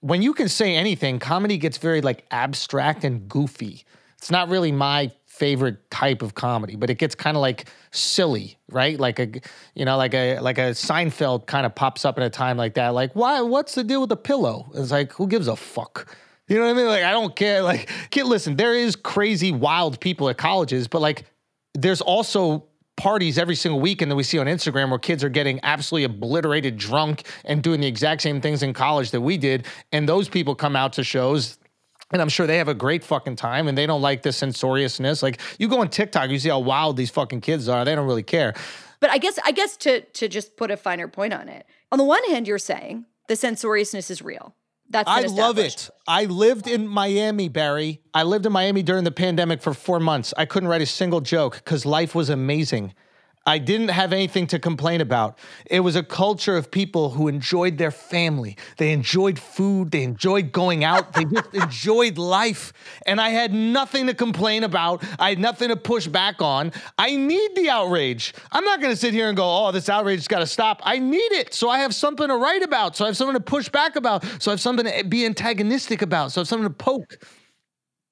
[SPEAKER 2] when you can say anything, comedy gets very like abstract and goofy. It's not really my favorite type of comedy, but it gets kind of like silly, right? Like a you know, like a like a Seinfeld kind of pops up at a time like that. Like, why what's the deal with the pillow? It's like, who gives a fuck? You know what I mean? Like, I don't care. Like, kid, listen, there is crazy, wild people at colleges, but like, there's also parties every single week and then we see on Instagram where kids are getting absolutely obliterated drunk and doing the exact same things in college that we did. And those people come out to shows and I'm sure they have a great fucking time and they don't like the censoriousness. Like you go on TikTok, you see how wild these fucking kids are. They don't really care.
[SPEAKER 3] But I guess I guess to to just put a finer point on it. On the one hand, you're saying the censoriousness is real. That's
[SPEAKER 2] I love it. I lived in Miami, Bari. I lived in Miami during the pandemic for four months. I couldn't write a single joke because life was amazing. I didn't have anything to complain about. It was a culture of people who enjoyed their family. They enjoyed food. They enjoyed going out. They just enjoyed life. And I had nothing to complain about. I had nothing to push back on. I need the outrage. I'm not going to sit here and go, oh, this outrage has got to stop. I need it. So I have something to write about. So I have something to push back about. So I have something to be antagonistic about. So I have something to poke.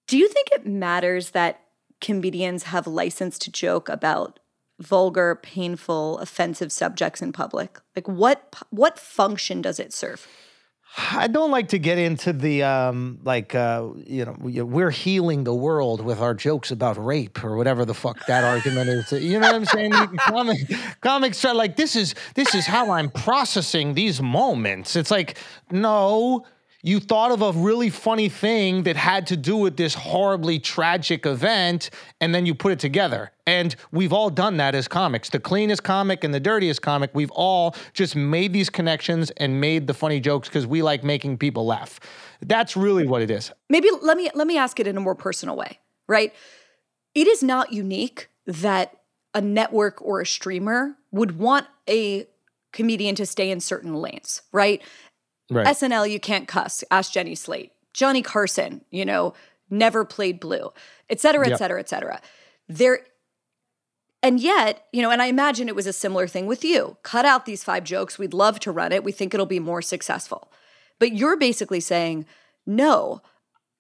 [SPEAKER 3] Do you think it matters that comedians have license to joke about vulgar, painful, offensive subjects in public? Like what what function does it serve?
[SPEAKER 2] I don't like to get into the um, like uh, you know we- we're healing the world with our jokes about rape or whatever the fuck that argument is. You know what I'm saying? Comic, comics are like this is this is how I'm processing these moments. It's like no. You thought of a really funny thing that had to do with this horribly tragic event, and then you put it together. And we've all done that as comics. The cleanest comic and the dirtiest comic, we've all just made these connections and made the funny jokes because we like making people laugh. That's really what it is.
[SPEAKER 3] Maybe let me let me ask it in a more personal way, right? It is not unique that a network or a streamer would want a comedian to stay in certain lanes, right?
[SPEAKER 2] Right.
[SPEAKER 3] SNL, you can't cuss. Ask Jenny Slate. Johnny Carson, you know, never played blue, et cetera, et
[SPEAKER 2] Yep.
[SPEAKER 3] cetera, et cetera. There, and yet, you know, and I imagine it was a similar thing with you. Cut out these five jokes. We'd love to run it. We think it'll be more successful. But you're basically saying, no,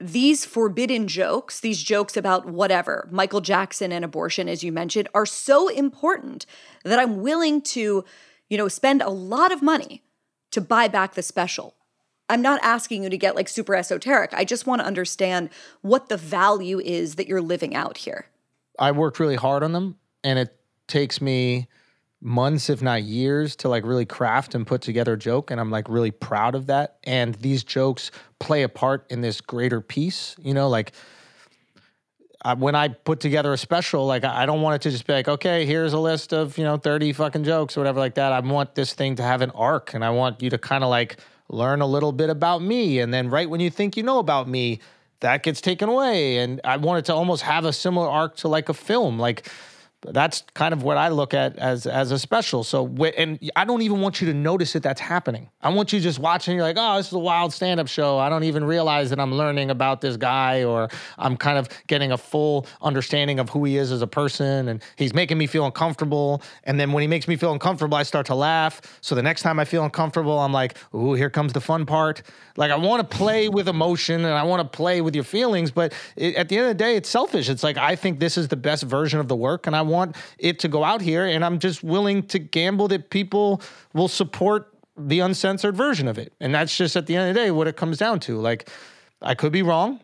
[SPEAKER 3] these forbidden jokes, these jokes about whatever, Michael Jackson and abortion, as you mentioned, are so important that I'm willing to, you know, spend a lot of money to buy back the special. I'm not asking you to get like super esoteric. I just want to understand what the value is that you're living out here.
[SPEAKER 2] I worked really hard on them, and it takes me months, if not years, to like really craft and put together a joke. And I'm like really proud of that. And these jokes play a part in this greater piece. You know, like When I put together a special, like I I don't want it to just be like, okay, here's a list of you know 30 fucking jokes or whatever like that. I want this thing to have an arc, and I want you to kind of like learn a little bit about me, and then right when you think you know about me, that gets taken away, and I want it to almost have a similar arc to like a film, like. That's kind of what I look at as as a special. So, and I don't even want you to notice that that's happening. I want you just watching. You're like, oh, this is a wild stand-up show. I don't even realize that I'm learning about this guy, or I'm kind of getting a full understanding of who he is as a person, and he's making me feel uncomfortable. And then when he makes me feel uncomfortable, I start to laugh. So the next time I feel uncomfortable, I'm like, ooh, here comes the fun part. Like I want to play with emotion and I want to play with your feelings, but it, at the end of the day, it's selfish. It's like I think this is the best version of the work, and I want it to go out here, and I'm just willing to gamble that people will support the uncensored version of it. And that's just at the end of the day what it comes down to. Like I could be wrong,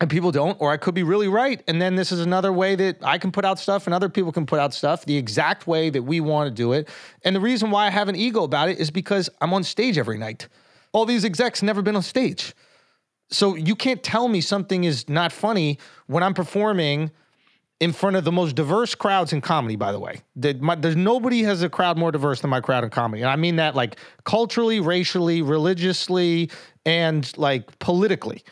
[SPEAKER 2] and people don't, or I could be really right. And then this is another way that I can put out stuff and other people can put out stuff the exact way that we want to do it. And the reason why I have an ego about it is because I'm on stage every night. All these execs never been on stage. So you can't tell me something is not funny when I'm performing in front of the most diverse crowds in comedy, by the way. There's nobody has a crowd more diverse than my crowd in comedy. And I mean that like culturally, racially, religiously, and like politically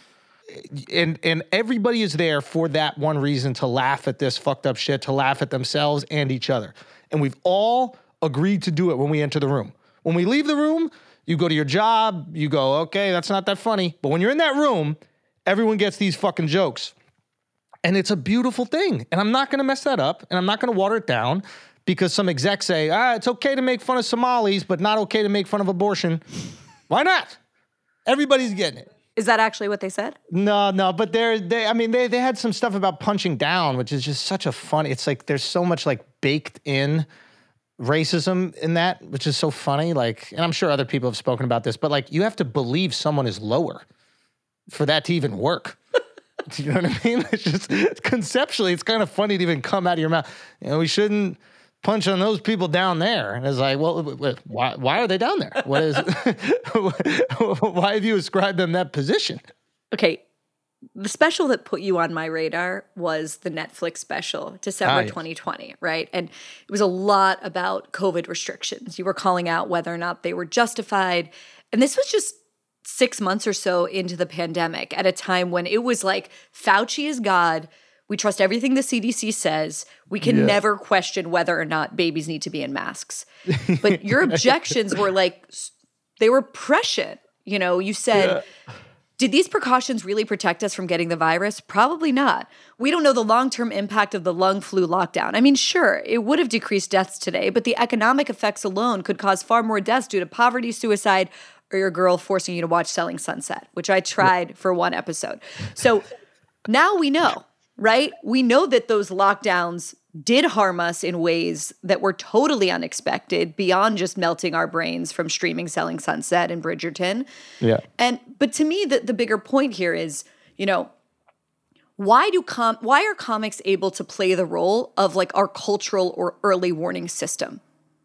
[SPEAKER 2] and and everybody is there for that one reason to laugh at this fucked up shit, to laugh at themselves and each other. And we've all agreed to do it when we enter the room. When we leave the room, you go to your job, you go, okay, that's not that funny. But when you're in that room, everyone gets these fucking jokes. And it's a beautiful thing. And I'm not gonna mess that up and I'm not gonna water it down because some execs say, ah, it's okay to make fun of Somalis, but not okay to make fun of abortion. Why not? Everybody's getting it.
[SPEAKER 3] Is that actually what they said?
[SPEAKER 2] No, no, but they're they I mean they they had some stuff about punching down, which is just such a fun. It's like there's so much like baked in racism in that, which is so funny. Like, and I'm sure other people have spoken about this, but like you have to believe someone is lower for that to even work. Do you know what I mean? It's just conceptually, it's kind of funny to even come out of your mouth. You know, we shouldn't punch on those people down there. And it's like, well, why, why are they down there? What is, why have you ascribed them that position?
[SPEAKER 3] Okay. The special that put you on my radar was the Netflix special, December
[SPEAKER 2] Ah, yes.
[SPEAKER 3] 2020, right? And it was a lot about COVID restrictions. You were calling out whether or not they were justified. And this was just six months or so into the pandemic at a time when it was like Fauci is God. We trust everything the CDC says. We can never question whether or not babies need to be in masks. But your objections were like, they were prescient. You know, you said, did these precautions really protect us from getting the virus? Probably not. We don't know the long term impact of the lung flu lockdown. I mean, sure, it would have decreased deaths today, but the economic effects alone could cause far more deaths due to poverty, suicide, or your girl forcing you to watch Selling Sunset, which I tried for one episode. So now we know, right? We know that those lockdowns did harm us in ways that were totally unexpected beyond just melting our brains from streaming Selling Sunset and Bridgerton.
[SPEAKER 2] Yeah.
[SPEAKER 3] And but to me, the, the bigger point here is, you know, why do com why are comics able to play the role of like our cultural or early warning system?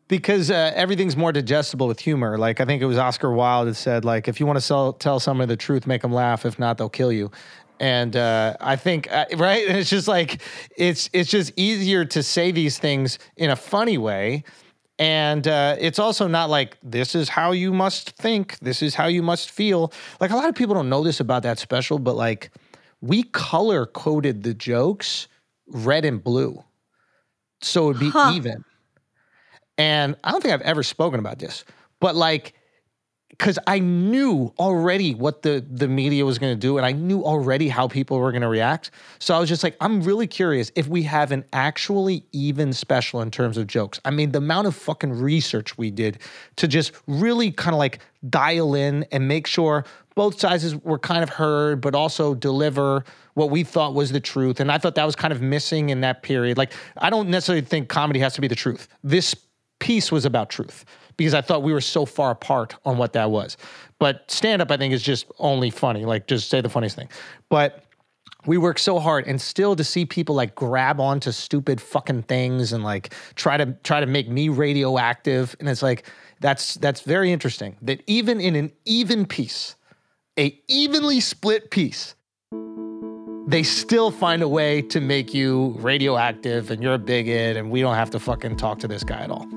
[SPEAKER 2] Because uh, everything's more digestible with humor. Like I think it was Oscar Wilde that said, like if you want to sell, tell someone the truth, make them laugh. If not, they'll kill you. And uh, I think uh, right, and it's just like it's it's just easier to say these things in a funny way. And uh, it's also not like this is how you must think, this is how you must feel. Like a lot of people don't know this about that special, but like we color coded the jokes red and blue, so it'd be even. And I don't think I've ever spoken about this, but like, because I knew already what the the media was going to do, and I knew already how people were going to react. So I was just like, I'm really curious if we have an actually even special in terms of jokes. I mean, the amount of fucking research we did to just really kind of like dial in and make sure both sides were kind of heard, but also deliver what we thought was the truth. And I thought that was kind of missing in that period. Like, I don't necessarily think comedy has to be the truth. This piece was about truth because I thought we were so far apart on what that was. But stand up, I think, is just only funny. Like, just say the funniest thing. But we work so hard and still to see people like grab onto stupid fucking things and like try to try to make me radioactive and it's like that's that's very interesting that even in an even piece a evenly split piece they still find a way to make you radioactive and you're a bigot and we don't have to fucking talk to this guy at all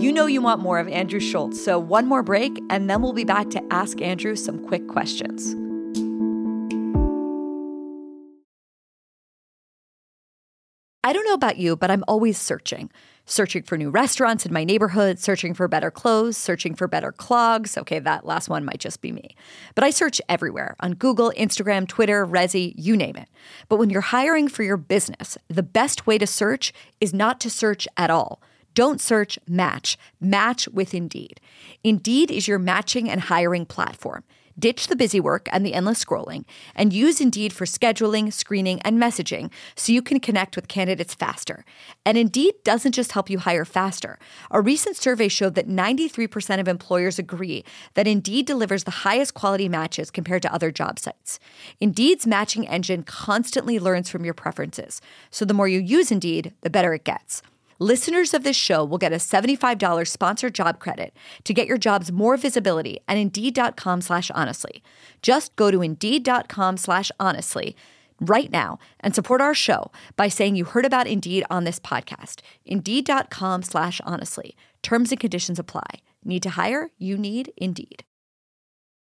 [SPEAKER 3] You know you want more of Andrew Schulz, so one more break, and then we'll be back to ask Andrew some quick questions. I don't know about you, but I'm always searching. Searching for new restaurants in my neighborhood, searching for better clothes, searching for better clogs. Okay, that last one might just be me. But I search everywhere on Google, Instagram, Twitter, Resy, you name it. But when you're hiring for your business, the best way to search is not to search at all. Don't search, match. Match with Indeed. Indeed is your matching and hiring platform. Ditch the busy work and the endless scrolling and use Indeed for scheduling, screening, and messaging so you can connect with candidates faster. And Indeed doesn't just help you hire faster. A recent survey showed that 93% of employers agree that Indeed delivers the highest quality matches compared to other job sites. Indeed's matching engine constantly learns from your preferences. So the more you use Indeed, the better it gets. Listeners of this show will get a $75 sponsored job credit to get your jobs more visibility at Indeed.com slash honestly. Just go to Indeed.com slash honestly right now and support our show by saying you heard about Indeed on this podcast. Indeed.com slash honestly. Terms and conditions apply. Need to hire? You need Indeed.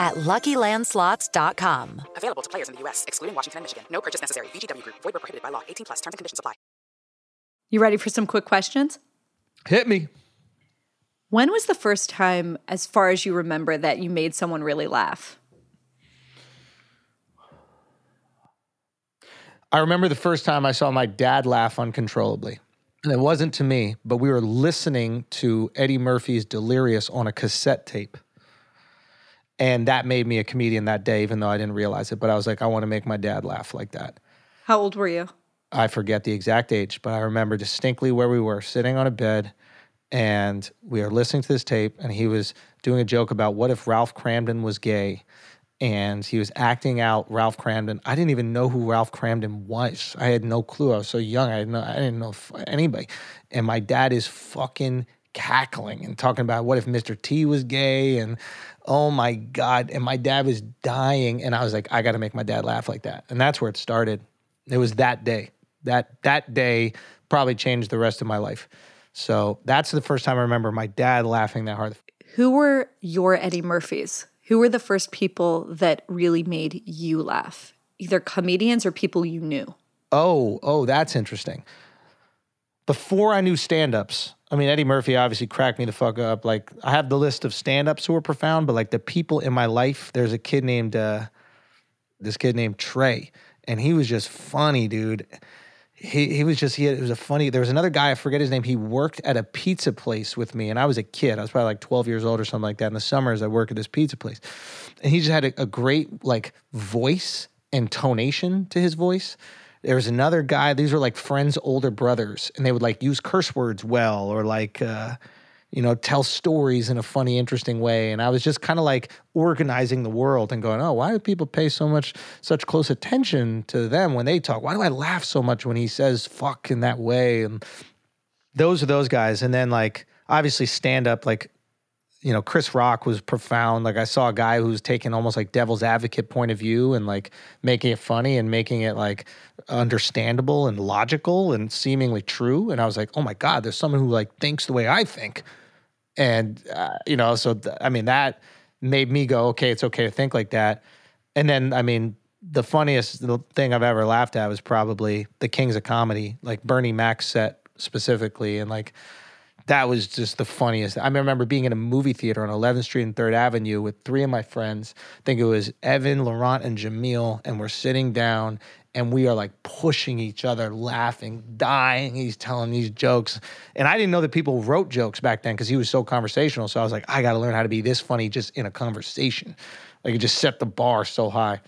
[SPEAKER 6] at LuckyLandSlots.com.
[SPEAKER 1] Available to players in the U.S., excluding Washington and Michigan. No purchase necessary. VGW Group. Void where prohibited by law. 18 plus. Terms and conditions apply.
[SPEAKER 3] You ready for some quick questions?
[SPEAKER 2] Hit me.
[SPEAKER 3] When was the first time, as far as you remember, that you made someone really laugh?
[SPEAKER 2] I remember the first time I saw my dad laugh uncontrollably. And it wasn't to me, but we were listening to Eddie Murphy's Delirious on a cassette tape. And that made me a comedian that day, even though I didn't realize it. But I was like, I want to make my dad laugh like that.
[SPEAKER 3] How old were you?
[SPEAKER 2] I forget the exact age, but I remember distinctly where we were sitting on a bed and we are listening to this tape and he was doing a joke about what if Ralph Kramden was gay and he was acting out Ralph Kramden. I didn't even know who Ralph Kramden was. I had no clue. I was so young. I didn't know, I didn't know anybody. And my dad is fucking cackling and talking about what if Mr. T was gay and oh my god and my dad was dying and I was like I got to make my dad laugh like that. And that's where it started. It was that day. That that day probably changed the rest of my life. So that's the first time I remember my dad laughing that hard.
[SPEAKER 3] Who were your Eddie Murphys? Who were the first people that really made you laugh? Either comedians or people you knew?
[SPEAKER 2] Oh, oh, that's interesting. Before I knew stand-ups, I mean Eddie Murphy obviously cracked me the fuck up. Like I have the list of stand-ups who are profound, but like the people in my life, there's a kid named uh this kid named Trey, and he was just funny, dude. He he was just he had, it was a funny. There was another guy I forget his name. He worked at a pizza place with me, and I was a kid. I was probably like 12 years old or something like that. In the summers, I worked at this pizza place, and he just had a, a great like voice and tonation to his voice. There was another guy. These were like friends' older brothers, and they would like use curse words well, or like. uh you know, tell stories in a funny, interesting way. And I was just kind of like organizing the world and going, oh, why do people pay so much, such close attention to them when they talk? Why do I laugh so much when he says fuck in that way? And those are those guys. And then, like, obviously, stand up, like, you know, Chris Rock was profound. Like, I saw a guy who's taking almost like devil's advocate point of view and like making it funny and making it like understandable and logical and seemingly true. And I was like, oh my God, there's someone who like thinks the way I think. And uh, you know so th- i mean that made me go okay it's okay to think like that. And then i mean the funniest thing i've ever laughed at was probably the kings of comedy like bernie mac's set specifically. And like that was just the funniest. I remember being in a movie theater on 11th street and 3rd avenue with three of my friends. I think it was evan laurent and jamil and we're sitting down and we are like pushing each other, laughing, dying. He's telling these jokes. And I didn't know that people wrote jokes back then because he was so conversational. So I was like, I got to learn how to be this funny just in a conversation. Like it just set the bar so high.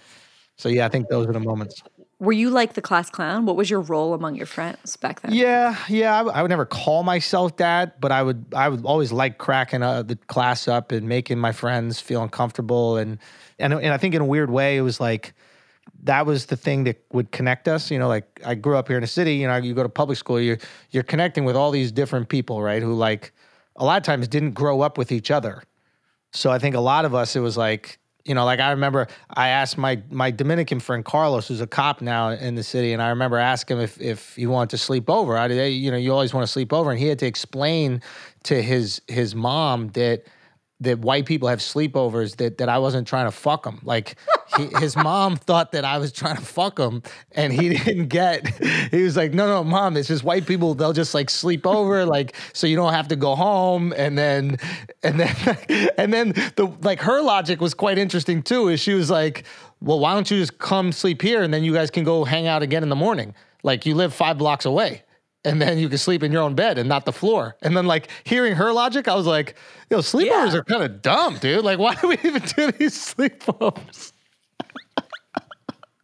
[SPEAKER 2] So yeah, I think those are the moments.
[SPEAKER 3] Were you like the class clown? What was your role among your friends back then?
[SPEAKER 2] Yeah, yeah. I, would never call myself that, but I would. I would always like cracking uh, the class up and making my friends feel uncomfortable, and and and I think in a weird way, it was like that was the thing that would connect us. You know, like I grew up here in the city. You know, you go to public school, you're you're connecting with all these different people, right? Who like a lot of times didn't grow up with each other. So I think a lot of us, it was like, you know, like I remember I asked my my Dominican friend Carlos, who's a cop now in the city, and I remember asking him if if he wanted to sleep over. I you know, you always want to sleep over, and he had to explain to his his mom that that white people have sleepovers that that I wasn't trying to fuck him. Like he, his mom thought that I was trying to fuck him, and he didn't get. He was like, "No, no, mom, it's just white people. They'll just like sleep over, like so you don't have to go home." And then, and then, and then the like her logic was quite interesting too. Is she was like, "Well, why don't you just come sleep here, and then you guys can go hang out again in the morning? Like you live five blocks away." And then you can sleep in your own bed and not the floor. And then like hearing her logic, I was like, yo, sleepovers
[SPEAKER 3] Yeah.
[SPEAKER 2] are kind of dumb, dude. Like, why do we even do these sleepovers?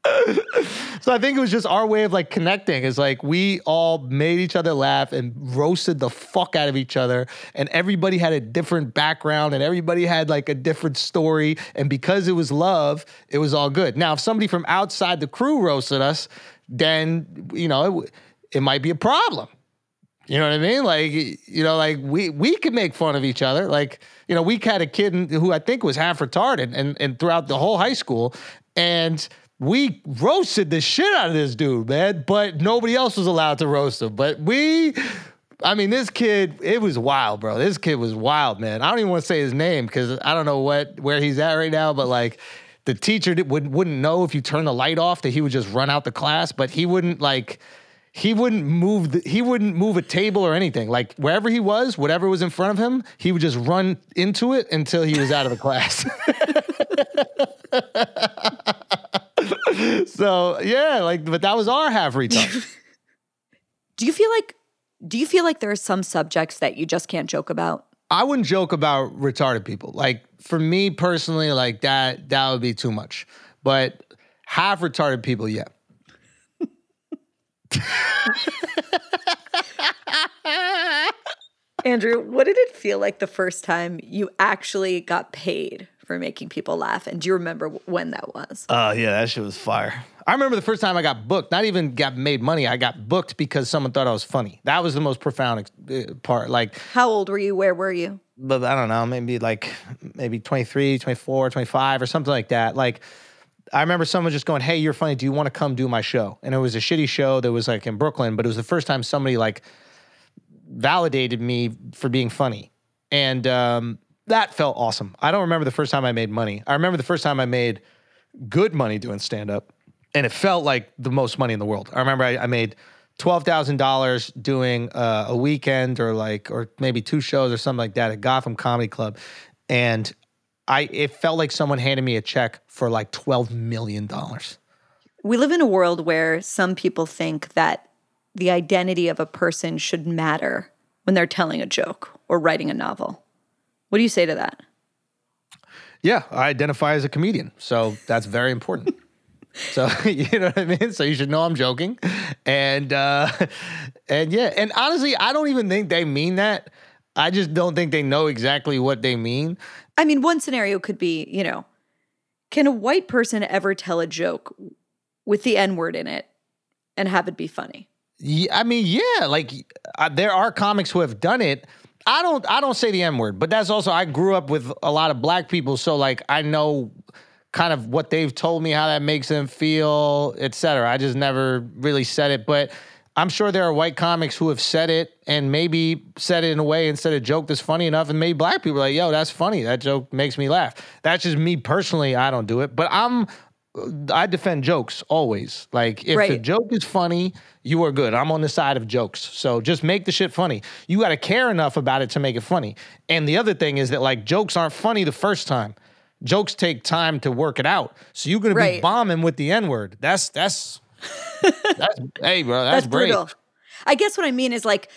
[SPEAKER 2] so I think it was just our way of like connecting. Is like we all made each other laugh and roasted the fuck out of each other, and everybody had a different background and everybody had like a different story. And because it was love, it was all good. Now, if somebody from outside the crew roasted us, then you know it, it might be a problem. You know what I mean? Like, you know, like we we could make fun of each other. Like, you know, we had a kid who I think was half retarded, and and throughout the whole high school, and we roasted the shit out of this dude, man. But nobody else was allowed to roast him. But we. I mean, this kid, it was wild, bro. This kid was wild, man. I don't even want to say his name because I don't know what where he's at right now, but like the teacher would, wouldn't know if you turn the light off that he would just run out the class, but he wouldn't like he wouldn't move the, he wouldn't move a table or anything. Like wherever he was whatever was in front of him he would just run into it until he was out of the class. So yeah like but that was our half retard.
[SPEAKER 3] Do you feel like do you feel like there are some subjects that you just can't joke about?
[SPEAKER 2] i wouldn't joke about retarded people. Like for me personally like that that would be too much. But half retarded people yeah
[SPEAKER 3] Andrew, what did it feel like the first time you actually got paid for making people laugh? And do you remember when that was?
[SPEAKER 2] Oh yeah, that shit was fire. I remember the first time I got booked. Not even got made money. I got booked because someone thought I was funny. That was the most profound uh, part. Like,
[SPEAKER 3] How old were you? Where were you?
[SPEAKER 2] but I don't know, maybe like maybe 23, 24, 25 or something like that. Like, I remember someone just going, "Hey, you're funny. Do you want to come do my show?" And it was a shitty show that was like in Brooklyn, but it was the first time somebody like validated me for being funny, and um, that felt awesome. I don't remember the first time I made money. I remember the first time I made good money doing stand up, and it felt like the most money in the world. I remember I, I made twelve thousand dollars doing uh, a weekend or like or maybe two shows or something like that at Gotham Comedy Club, and I it felt like someone handed me a check for like twelve million dollars.
[SPEAKER 3] We live in a world where some people think that the identity of a person should matter when they're telling a joke or writing a novel. What do you say to that?
[SPEAKER 2] Yeah, I identify as a comedian, so that's very important. so you know what I mean. So you should know I'm joking, and uh, and yeah, and honestly, I don't even think they mean that. I just don't think they know exactly what they mean.
[SPEAKER 3] I mean, one scenario could be, you know, can a white person ever tell a joke with the N word in it and have it be funny?
[SPEAKER 2] Yeah, I mean, yeah, like uh, there are comics who have done it. I don't, I don't say the N word, but that's also I grew up with a lot of black people, so like I know kind of what they've told me how that makes them feel, et cetera. I just never really said it, but I'm sure there are white comics who have said it and maybe said it in a way instead of joke that's funny enough, and maybe black people are like, "Yo, that's funny. That joke makes me laugh." That's just me personally. I don't do it, but I'm I defend jokes always. Like if the joke is funny, you are good. I'm on the side of jokes. So just make the shit funny. You got to care enough about it to make it funny. And the other thing is that like jokes aren't funny the first time. Jokes take time to work it out. So you're gonna be bombing with the N word. That's that's that's hey bro. That's,
[SPEAKER 3] That's
[SPEAKER 2] brave.
[SPEAKER 3] brutal. I guess what I mean is like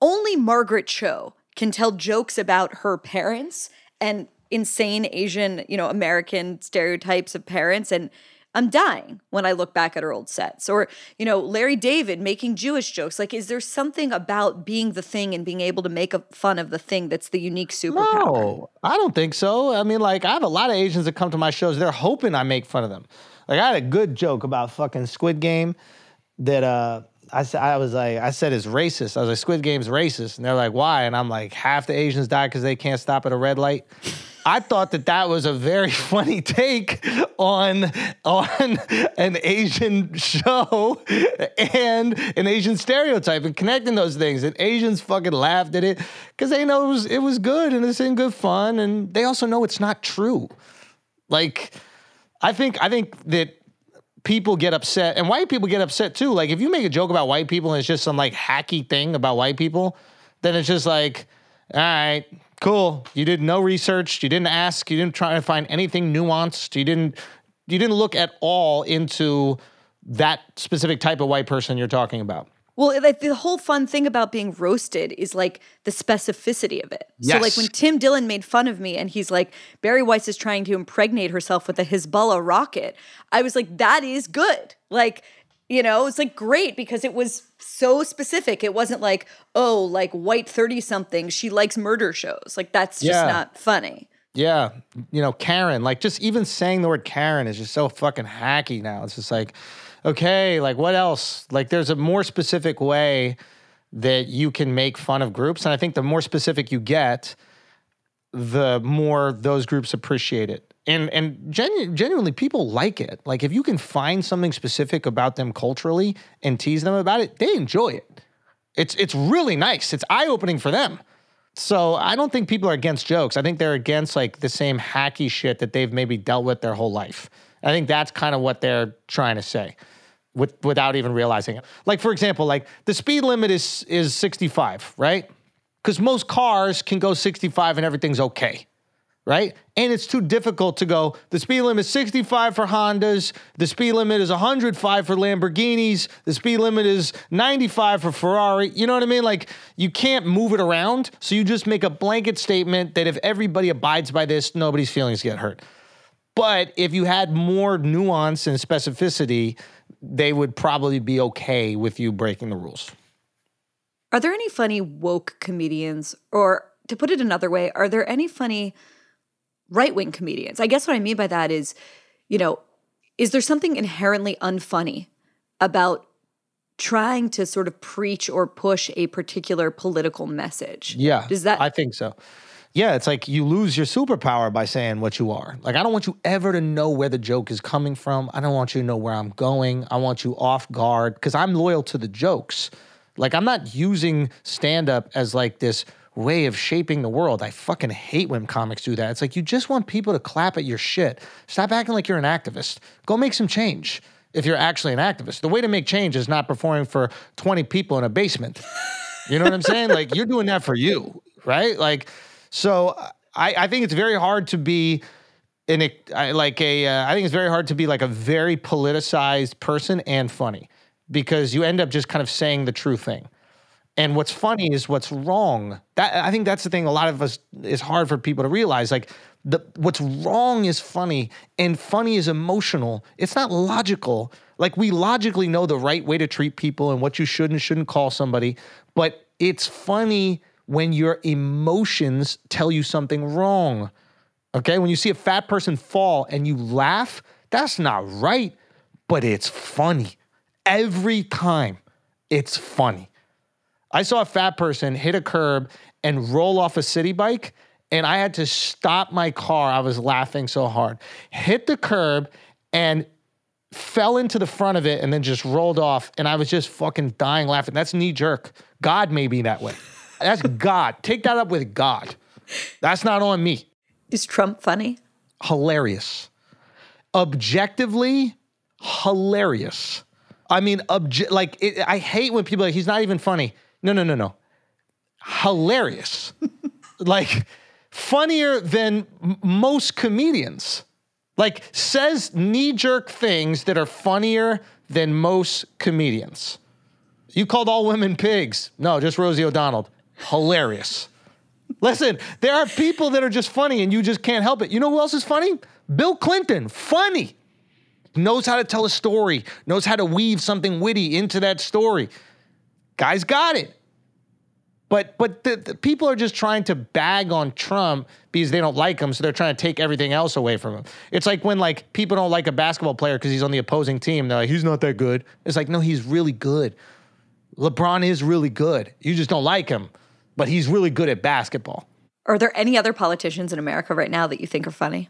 [SPEAKER 3] only Margaret Cho can tell jokes about her parents and insane Asian, you know, American stereotypes of parents and I'm dying when I look back at her old sets. Or, you know, Larry David making Jewish jokes. Like, is there something about being the thing and being able to make a fun of the thing that's the unique superpower?
[SPEAKER 2] No, I don't think so. I mean, like, I have a lot of Asians that come to my shows. They're hoping I make fun of them. Like, I had a good joke about fucking Squid Game that uh, I said I was like, I said it's racist. I was like, Squid Game's racist, and they're like, why? And I'm like, half the Asians die because they can't stop at a red light. I thought that that was a very funny take on on an Asian show and an Asian stereotype and connecting those things. And Asians fucking laughed at it because they know it was it was good and it's in good fun, and they also know it's not true. Like, I think I think that people get upset, and white people get upset too. Like, if you make a joke about white people and it's just some like hacky thing about white people, then it's just like, all right, cool. You did no research. You didn't ask. You didn't try to find anything nuanced. You didn't. You didn't look at all into that specific type of white person you're talking about.
[SPEAKER 3] Well, like the whole fun thing about being roasted is like the specificity of it. Yes. So, like when Tim Dillon made fun of me and he's like, Bari Weiss is trying to impregnate herself with a Hezbollah rocket, I was like, that is good. Like, you know, it's like great because it was so specific. It wasn't like, oh, like white 30 something, she likes murder shows. Like, that's just
[SPEAKER 2] Yeah.
[SPEAKER 3] not funny.
[SPEAKER 2] Yeah, you know, Karen. Like, just even saying the word Karen is just so fucking hacky now. It's just like, okay, like what else? Like, there's a more specific way that you can make fun of groups, and I think the more specific you get, the more those groups appreciate it. And and genu- genuinely, people like it. Like, if you can find something specific about them culturally and tease them about it, they enjoy it. It's it's really nice. It's eye opening for them. So I don't think people are against jokes. I think they're against like the same hacky shit that they've maybe dealt with their whole life. I think that's kind of what they're trying to say with, without even realizing it. Like for example, like the speed limit is is 65, right? Cuz most cars can go 65 and everything's okay. Right? And it's too difficult to go, the speed limit is 65 for Hondas, the speed limit is 105 for Lamborghinis, the speed limit is 95 for Ferrari. You know what I mean? Like you can't move it around. So you just make a blanket statement that if everybody abides by this, nobody's feelings get hurt. But if you had more nuance and specificity, they would probably be okay with you breaking the rules.
[SPEAKER 3] Are there any funny woke comedians? Or to put it another way, are there any funny right wing comedians? I guess what I mean by that is, you know, is there something inherently unfunny about trying to sort of preach or push a particular political message?
[SPEAKER 2] Yeah.
[SPEAKER 3] Does that
[SPEAKER 2] I think so. Yeah, it's like you lose your superpower by saying what you are. Like I don't want you ever to know where the joke is coming from. I don't want you to know where I'm going. I want you off guard because I'm loyal to the jokes. Like I'm not using stand up as like this way of shaping the world. I fucking hate when comics do that. It's like you just want people to clap at your shit. Stop acting like you're an activist. Go make some change if you're actually an activist. The way to make change is not performing for 20 people in a basement. You know what I'm saying? Like you're doing that for you, right? Like, so I, I think it's very hard to be in a I- like a. Uh, I think it's very hard to be like a very politicized person and funny because you end up just kind of saying the true thing. And what's funny is what's wrong. That I think that's the thing. A lot of us is hard for people to realize. Like the what's wrong is funny, and funny is emotional. It's not logical. Like we logically know the right way to treat people and what you should and shouldn't call somebody, but it's funny when your emotions tell you something wrong. Okay, when you see a fat person fall and you laugh, that's not right, but it's funny. Every time, it's funny. I saw a fat person hit a curb and roll off a city bike, and I had to stop my car. I was laughing so hard. Hit the curb and fell into the front of it and then just rolled off. And I was just fucking dying laughing. That's knee jerk. God made me that way. That's God. Take that up with God. That's not on me.
[SPEAKER 3] is Trump funny?
[SPEAKER 2] Hilarious. Objectively, hilarious. I mean, obje- like it, I hate when people are like he's not even funny. No, no, no, no. Hilarious. like funnier than m- most comedians. Like says knee jerk things that are funnier than most comedians. You called all women pigs. No, just Rosie O'Donnell. Hilarious. Listen, there are people that are just funny and you just can't help it. You know who else is funny? Bill Clinton. Funny. Knows how to tell a story, knows how to weave something witty into that story. Guy's got it. But but the, the people are just trying to bag on Trump because they don't like him, so they're trying to take everything else away from him. It's like when like people don't like a basketball player because he's on the opposing team. They're like, he's not that good. It's like, no, he's really good. LeBron is really good. You just don't like him, but he's really good at basketball.
[SPEAKER 3] Are there any other politicians in America right now that you think are funny?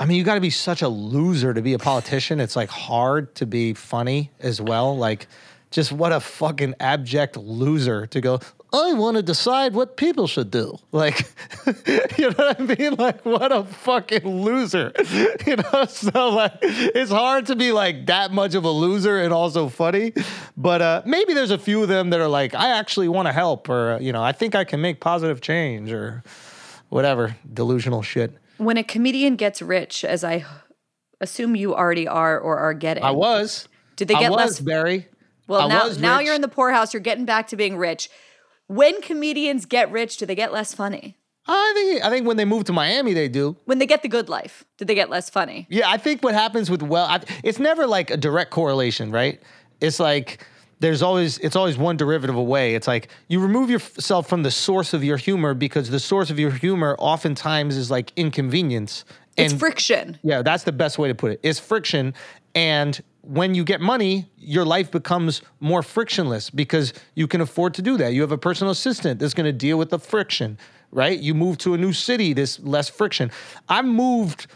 [SPEAKER 2] I mean, you got to be such a loser to be a politician. It's like hard to be funny as well. Like, just what a fucking abject loser to go. I want to decide what people should do. Like, you know what I mean? Like, what a fucking loser. You know, so like, it's hard to be like that much of a loser and also funny. But uh, maybe there's a few of them that are like, I actually want to help, or, uh, you know, I think I can make positive change, or whatever delusional shit.
[SPEAKER 3] When a comedian gets rich, as I assume you already are or are getting,
[SPEAKER 2] I was.
[SPEAKER 3] Did they get I
[SPEAKER 2] was,
[SPEAKER 3] less?
[SPEAKER 2] Bari.
[SPEAKER 3] Well,
[SPEAKER 2] I
[SPEAKER 3] now now
[SPEAKER 2] rich.
[SPEAKER 3] you're in the poorhouse. You're getting back to being rich. When comedians get rich, do they get less funny?
[SPEAKER 2] I think I think when they move to Miami, they do.
[SPEAKER 3] When they get the good life, do they get less funny?
[SPEAKER 2] Yeah, I think what happens with well, I, it's never like a direct correlation, right? It's like there's always it's always one derivative away. It's like you remove yourself from the source of your humor because the source of your humor oftentimes is like inconvenience.
[SPEAKER 3] It's friction.
[SPEAKER 2] Yeah, that's the best way to put it. It's friction. And when you get money, your life becomes more frictionless because you can afford to do that. You have a personal assistant that's going to deal with the friction, right? You move to a new city, there's less friction. I moved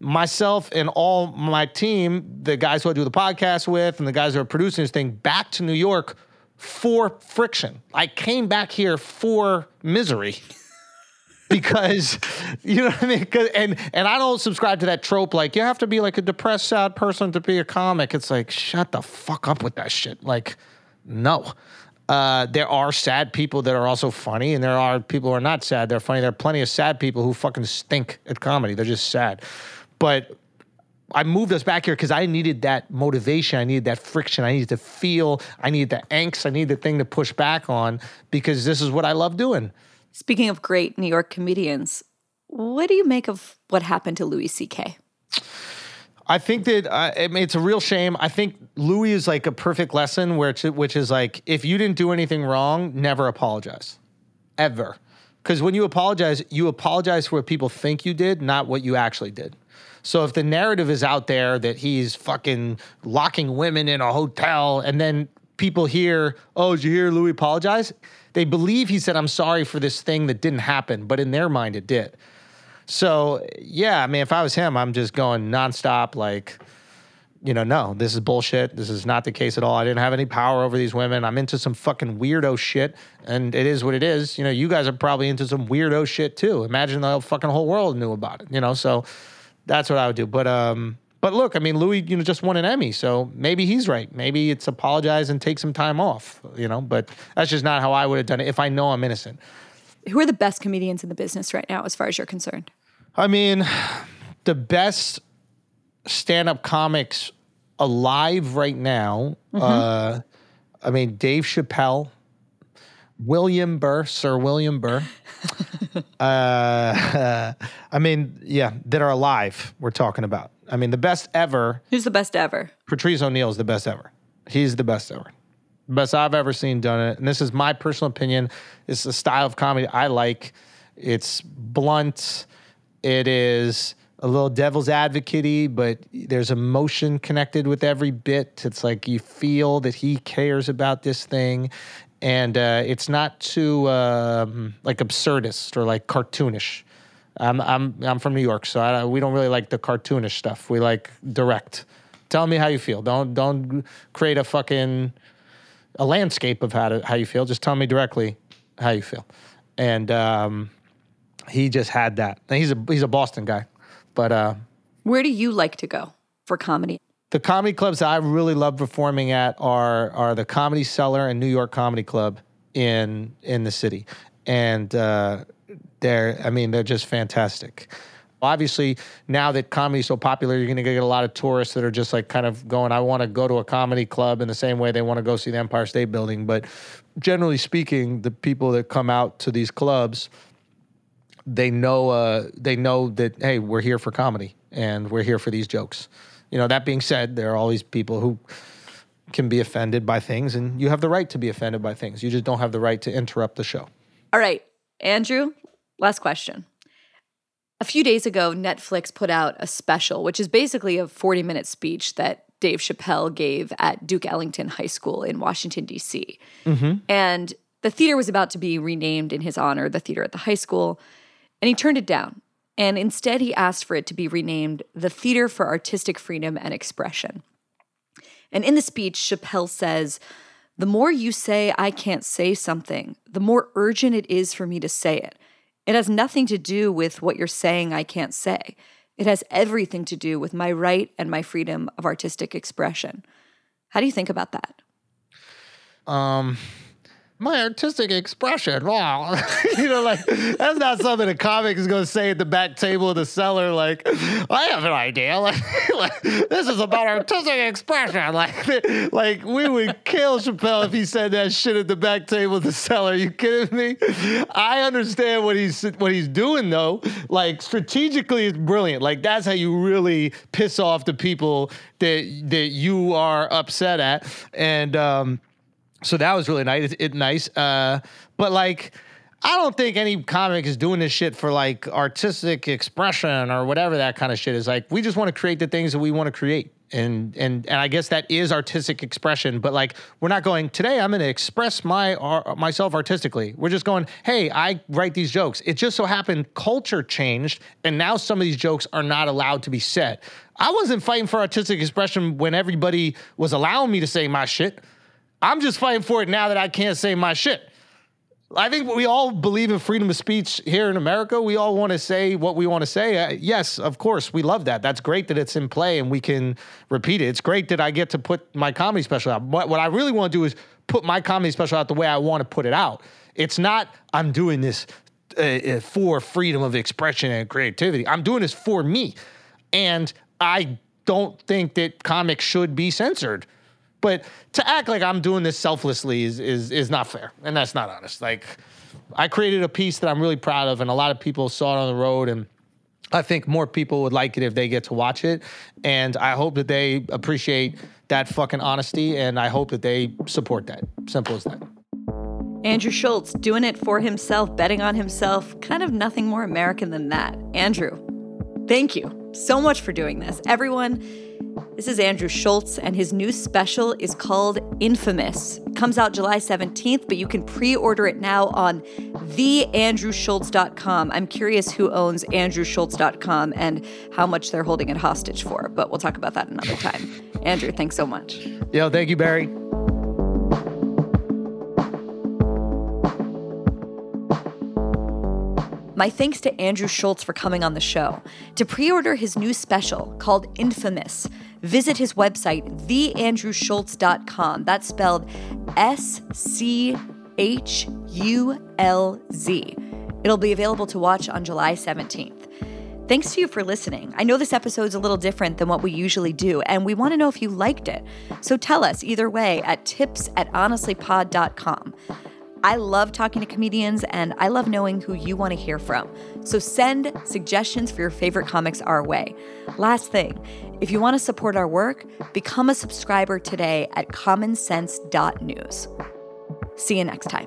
[SPEAKER 2] myself and all my team, the guys who I do the podcast with and the guys who are producing this thing, back to New York for friction. I came back here for misery because you know what I mean. And and I don't subscribe to that trope like you have to be like a depressed, sad person to be a comic. It's like shut the fuck up with that shit. Like, no. Uh, there are sad people that are also funny, and there are people who are not sad. They're funny. There are plenty of sad people who fucking stink at comedy. They're just sad. But I moved us back here because I needed that motivation. I needed that friction. I needed to feel. I needed the angst. I needed the thing to push back on because this is what I love doing.
[SPEAKER 3] Speaking of great New York comedians, what do you make of what happened to Louis C.K.?
[SPEAKER 2] I think that uh, it's a real shame. I think Louis is like a perfect lesson, where which is like if you didn't do anything wrong, never apologize, ever. Because when you apologize, you apologize for what people think you did, not what you actually did. So if the narrative is out there that he's fucking locking women in a hotel, and then people hear, "Oh, did you hear Louis apologize?" They believe he said, "I'm sorry for this thing that didn't happen," but in their mind, it did. So yeah, I mean, if I was him, I'm just going nonstop, like, you know, no, this is bullshit. This is not the case at all. I didn't have any power over these women. I'm into some fucking weirdo shit, and it is what it is. You know, you guys are probably into some weirdo shit too. Imagine the fucking whole world knew about it. You know, so that's what I would do. But um, but look, I mean, Louis, you know, just won an Emmy, so maybe he's right. Maybe it's apologize and take some time off. You know, but that's just not how I would have done it if I know I'm innocent.
[SPEAKER 3] Who are the best comedians in the business right now, as far as you're concerned?
[SPEAKER 2] I mean, the best stand-up comics alive right now. Uh, I mean, Dave Chappelle, William Burr, Sir William Burr. uh, I mean, yeah, that are alive. We're talking about. I mean, the best ever.
[SPEAKER 3] Who's the best ever?
[SPEAKER 2] Patrice O'Neal is the best ever. He's the best ever. Best I've ever seen done it. And this is my personal opinion. It's a style of comedy I like. It's blunt. It is a little devil's advocate but there's emotion connected with every bit. It's like you feel that he cares about this thing. And uh, it's not too um, like absurdist or like cartoonish. I'm I'm I'm from New York, so I, we don't really like the cartoonish stuff. We like direct. Tell me how you feel. Don't don't create a fucking a landscape of how to how you feel. Just tell me directly how you feel. And um, he just had that. And he's a he's a Boston guy, but uh,
[SPEAKER 3] Where do you like to go for comedy?
[SPEAKER 2] the comedy clubs that I really love performing at are are the Comedy Cellar and New York Comedy Club in in the city, and uh, they're I mean they're just fantastic. Obviously, now that comedy's so popular, you're going to get a lot of tourists that are just like kind of going, I want to go to a comedy club in the same way they want to go see the Empire State Building. But generally speaking, the people that come out to these clubs, they know uh, they know that hey, we're here for comedy and we're here for these jokes. You know, that being said, there are always people who can be offended by things, and you have the right to be offended by things. You just don't have the right to interrupt the show.
[SPEAKER 3] All right, Andrew, last question. A few days ago, Netflix put out a special, which is basically a 40 minute speech that Dave Chappelle gave at Duke Ellington High School in Washington, D.C. Mm-hmm. And the theater was about to be renamed in his honor, the theater at the high school. And he turned it down. And instead, he asked for it to be renamed the Theater for Artistic Freedom and Expression. And in the speech, Chappelle says, The more you say I can't say something, the more urgent it is for me to say it. It has nothing to do with what you're saying I can't say. It has everything to do with my right and my freedom of artistic expression. How do you think about that?
[SPEAKER 2] Um, my artistic expression. Wow. you know, like that's not something a comic is going to say at the back table of the cellar. Like, I have an idea. Like, like this is about artistic expression. Like, like we would kill Chappelle if he said that shit at the back table of the cellar. Are you kidding me? I understand what he's what he's doing though. Like strategically, it's brilliant. Like that's how you really piss off the people that that you are upset at. And um, so that was really nice. It, it nice. Uh, but like. I don't think any comic is doing this shit for like artistic expression or whatever that kind of shit is. Like we just want to create the things that we want to create. And and and I guess that is artistic expression, but like we're not going today I'm going to express my uh, myself artistically. We're just going, "Hey, I write these jokes." It just so happened culture changed and now some of these jokes are not allowed to be said. I wasn't fighting for artistic expression when everybody was allowing me to say my shit. I'm just fighting for it now that I can't say my shit. I think we all believe in freedom of speech here in America. We all want to say what we want to say. Uh, yes, of course, we love that. That's great that it's in play and we can repeat it. It's great that I get to put my comedy special out. What, what I really want to do is put my comedy special out the way I want to put it out. It's not I'm doing this uh, uh, for freedom of expression and creativity. I'm doing this for me, and I don't think that comics should be censored. But to act like I'm doing this selflessly is is is not fair, and that's not honest. Like I created a piece that I'm really proud of, and a lot of people saw it on the road, and I think more people would like it if they get to watch it. And I hope that they appreciate that fucking honesty, and I hope that they support that. Simple as that.
[SPEAKER 3] Andrew Schulz doing it for himself, betting on himself. Kind of nothing more American than that. Andrew, thank you so much for doing this. Everyone, this is Andrew Schulz, and his new special is called Infamous. It comes out July 17th, but you can pre order it now on theandrewschulz.com. I'm curious who owns andrewschulz.com and how much they're holding it hostage for, but we'll talk about that another time. Andrew, thanks so much.
[SPEAKER 2] Yo, thank you, Bari.
[SPEAKER 3] My thanks to Andrew Schulz for coming on the show. To pre order his new special called Infamous, visit his website, theandrewschulz.com. That's spelled S C H U L Z. It'll be available to watch on July 17th. Thanks to you for listening. I know this episode's a little different than what we usually do, and we want to know if you liked it. So tell us either way at tips at honestlypod.com. I love talking to comedians and I love knowing who you want to hear from. So send suggestions for your favorite comics our way. Last thing, if you want to support our work, become a subscriber today at commonsense.news. See you next time.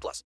[SPEAKER 1] plus.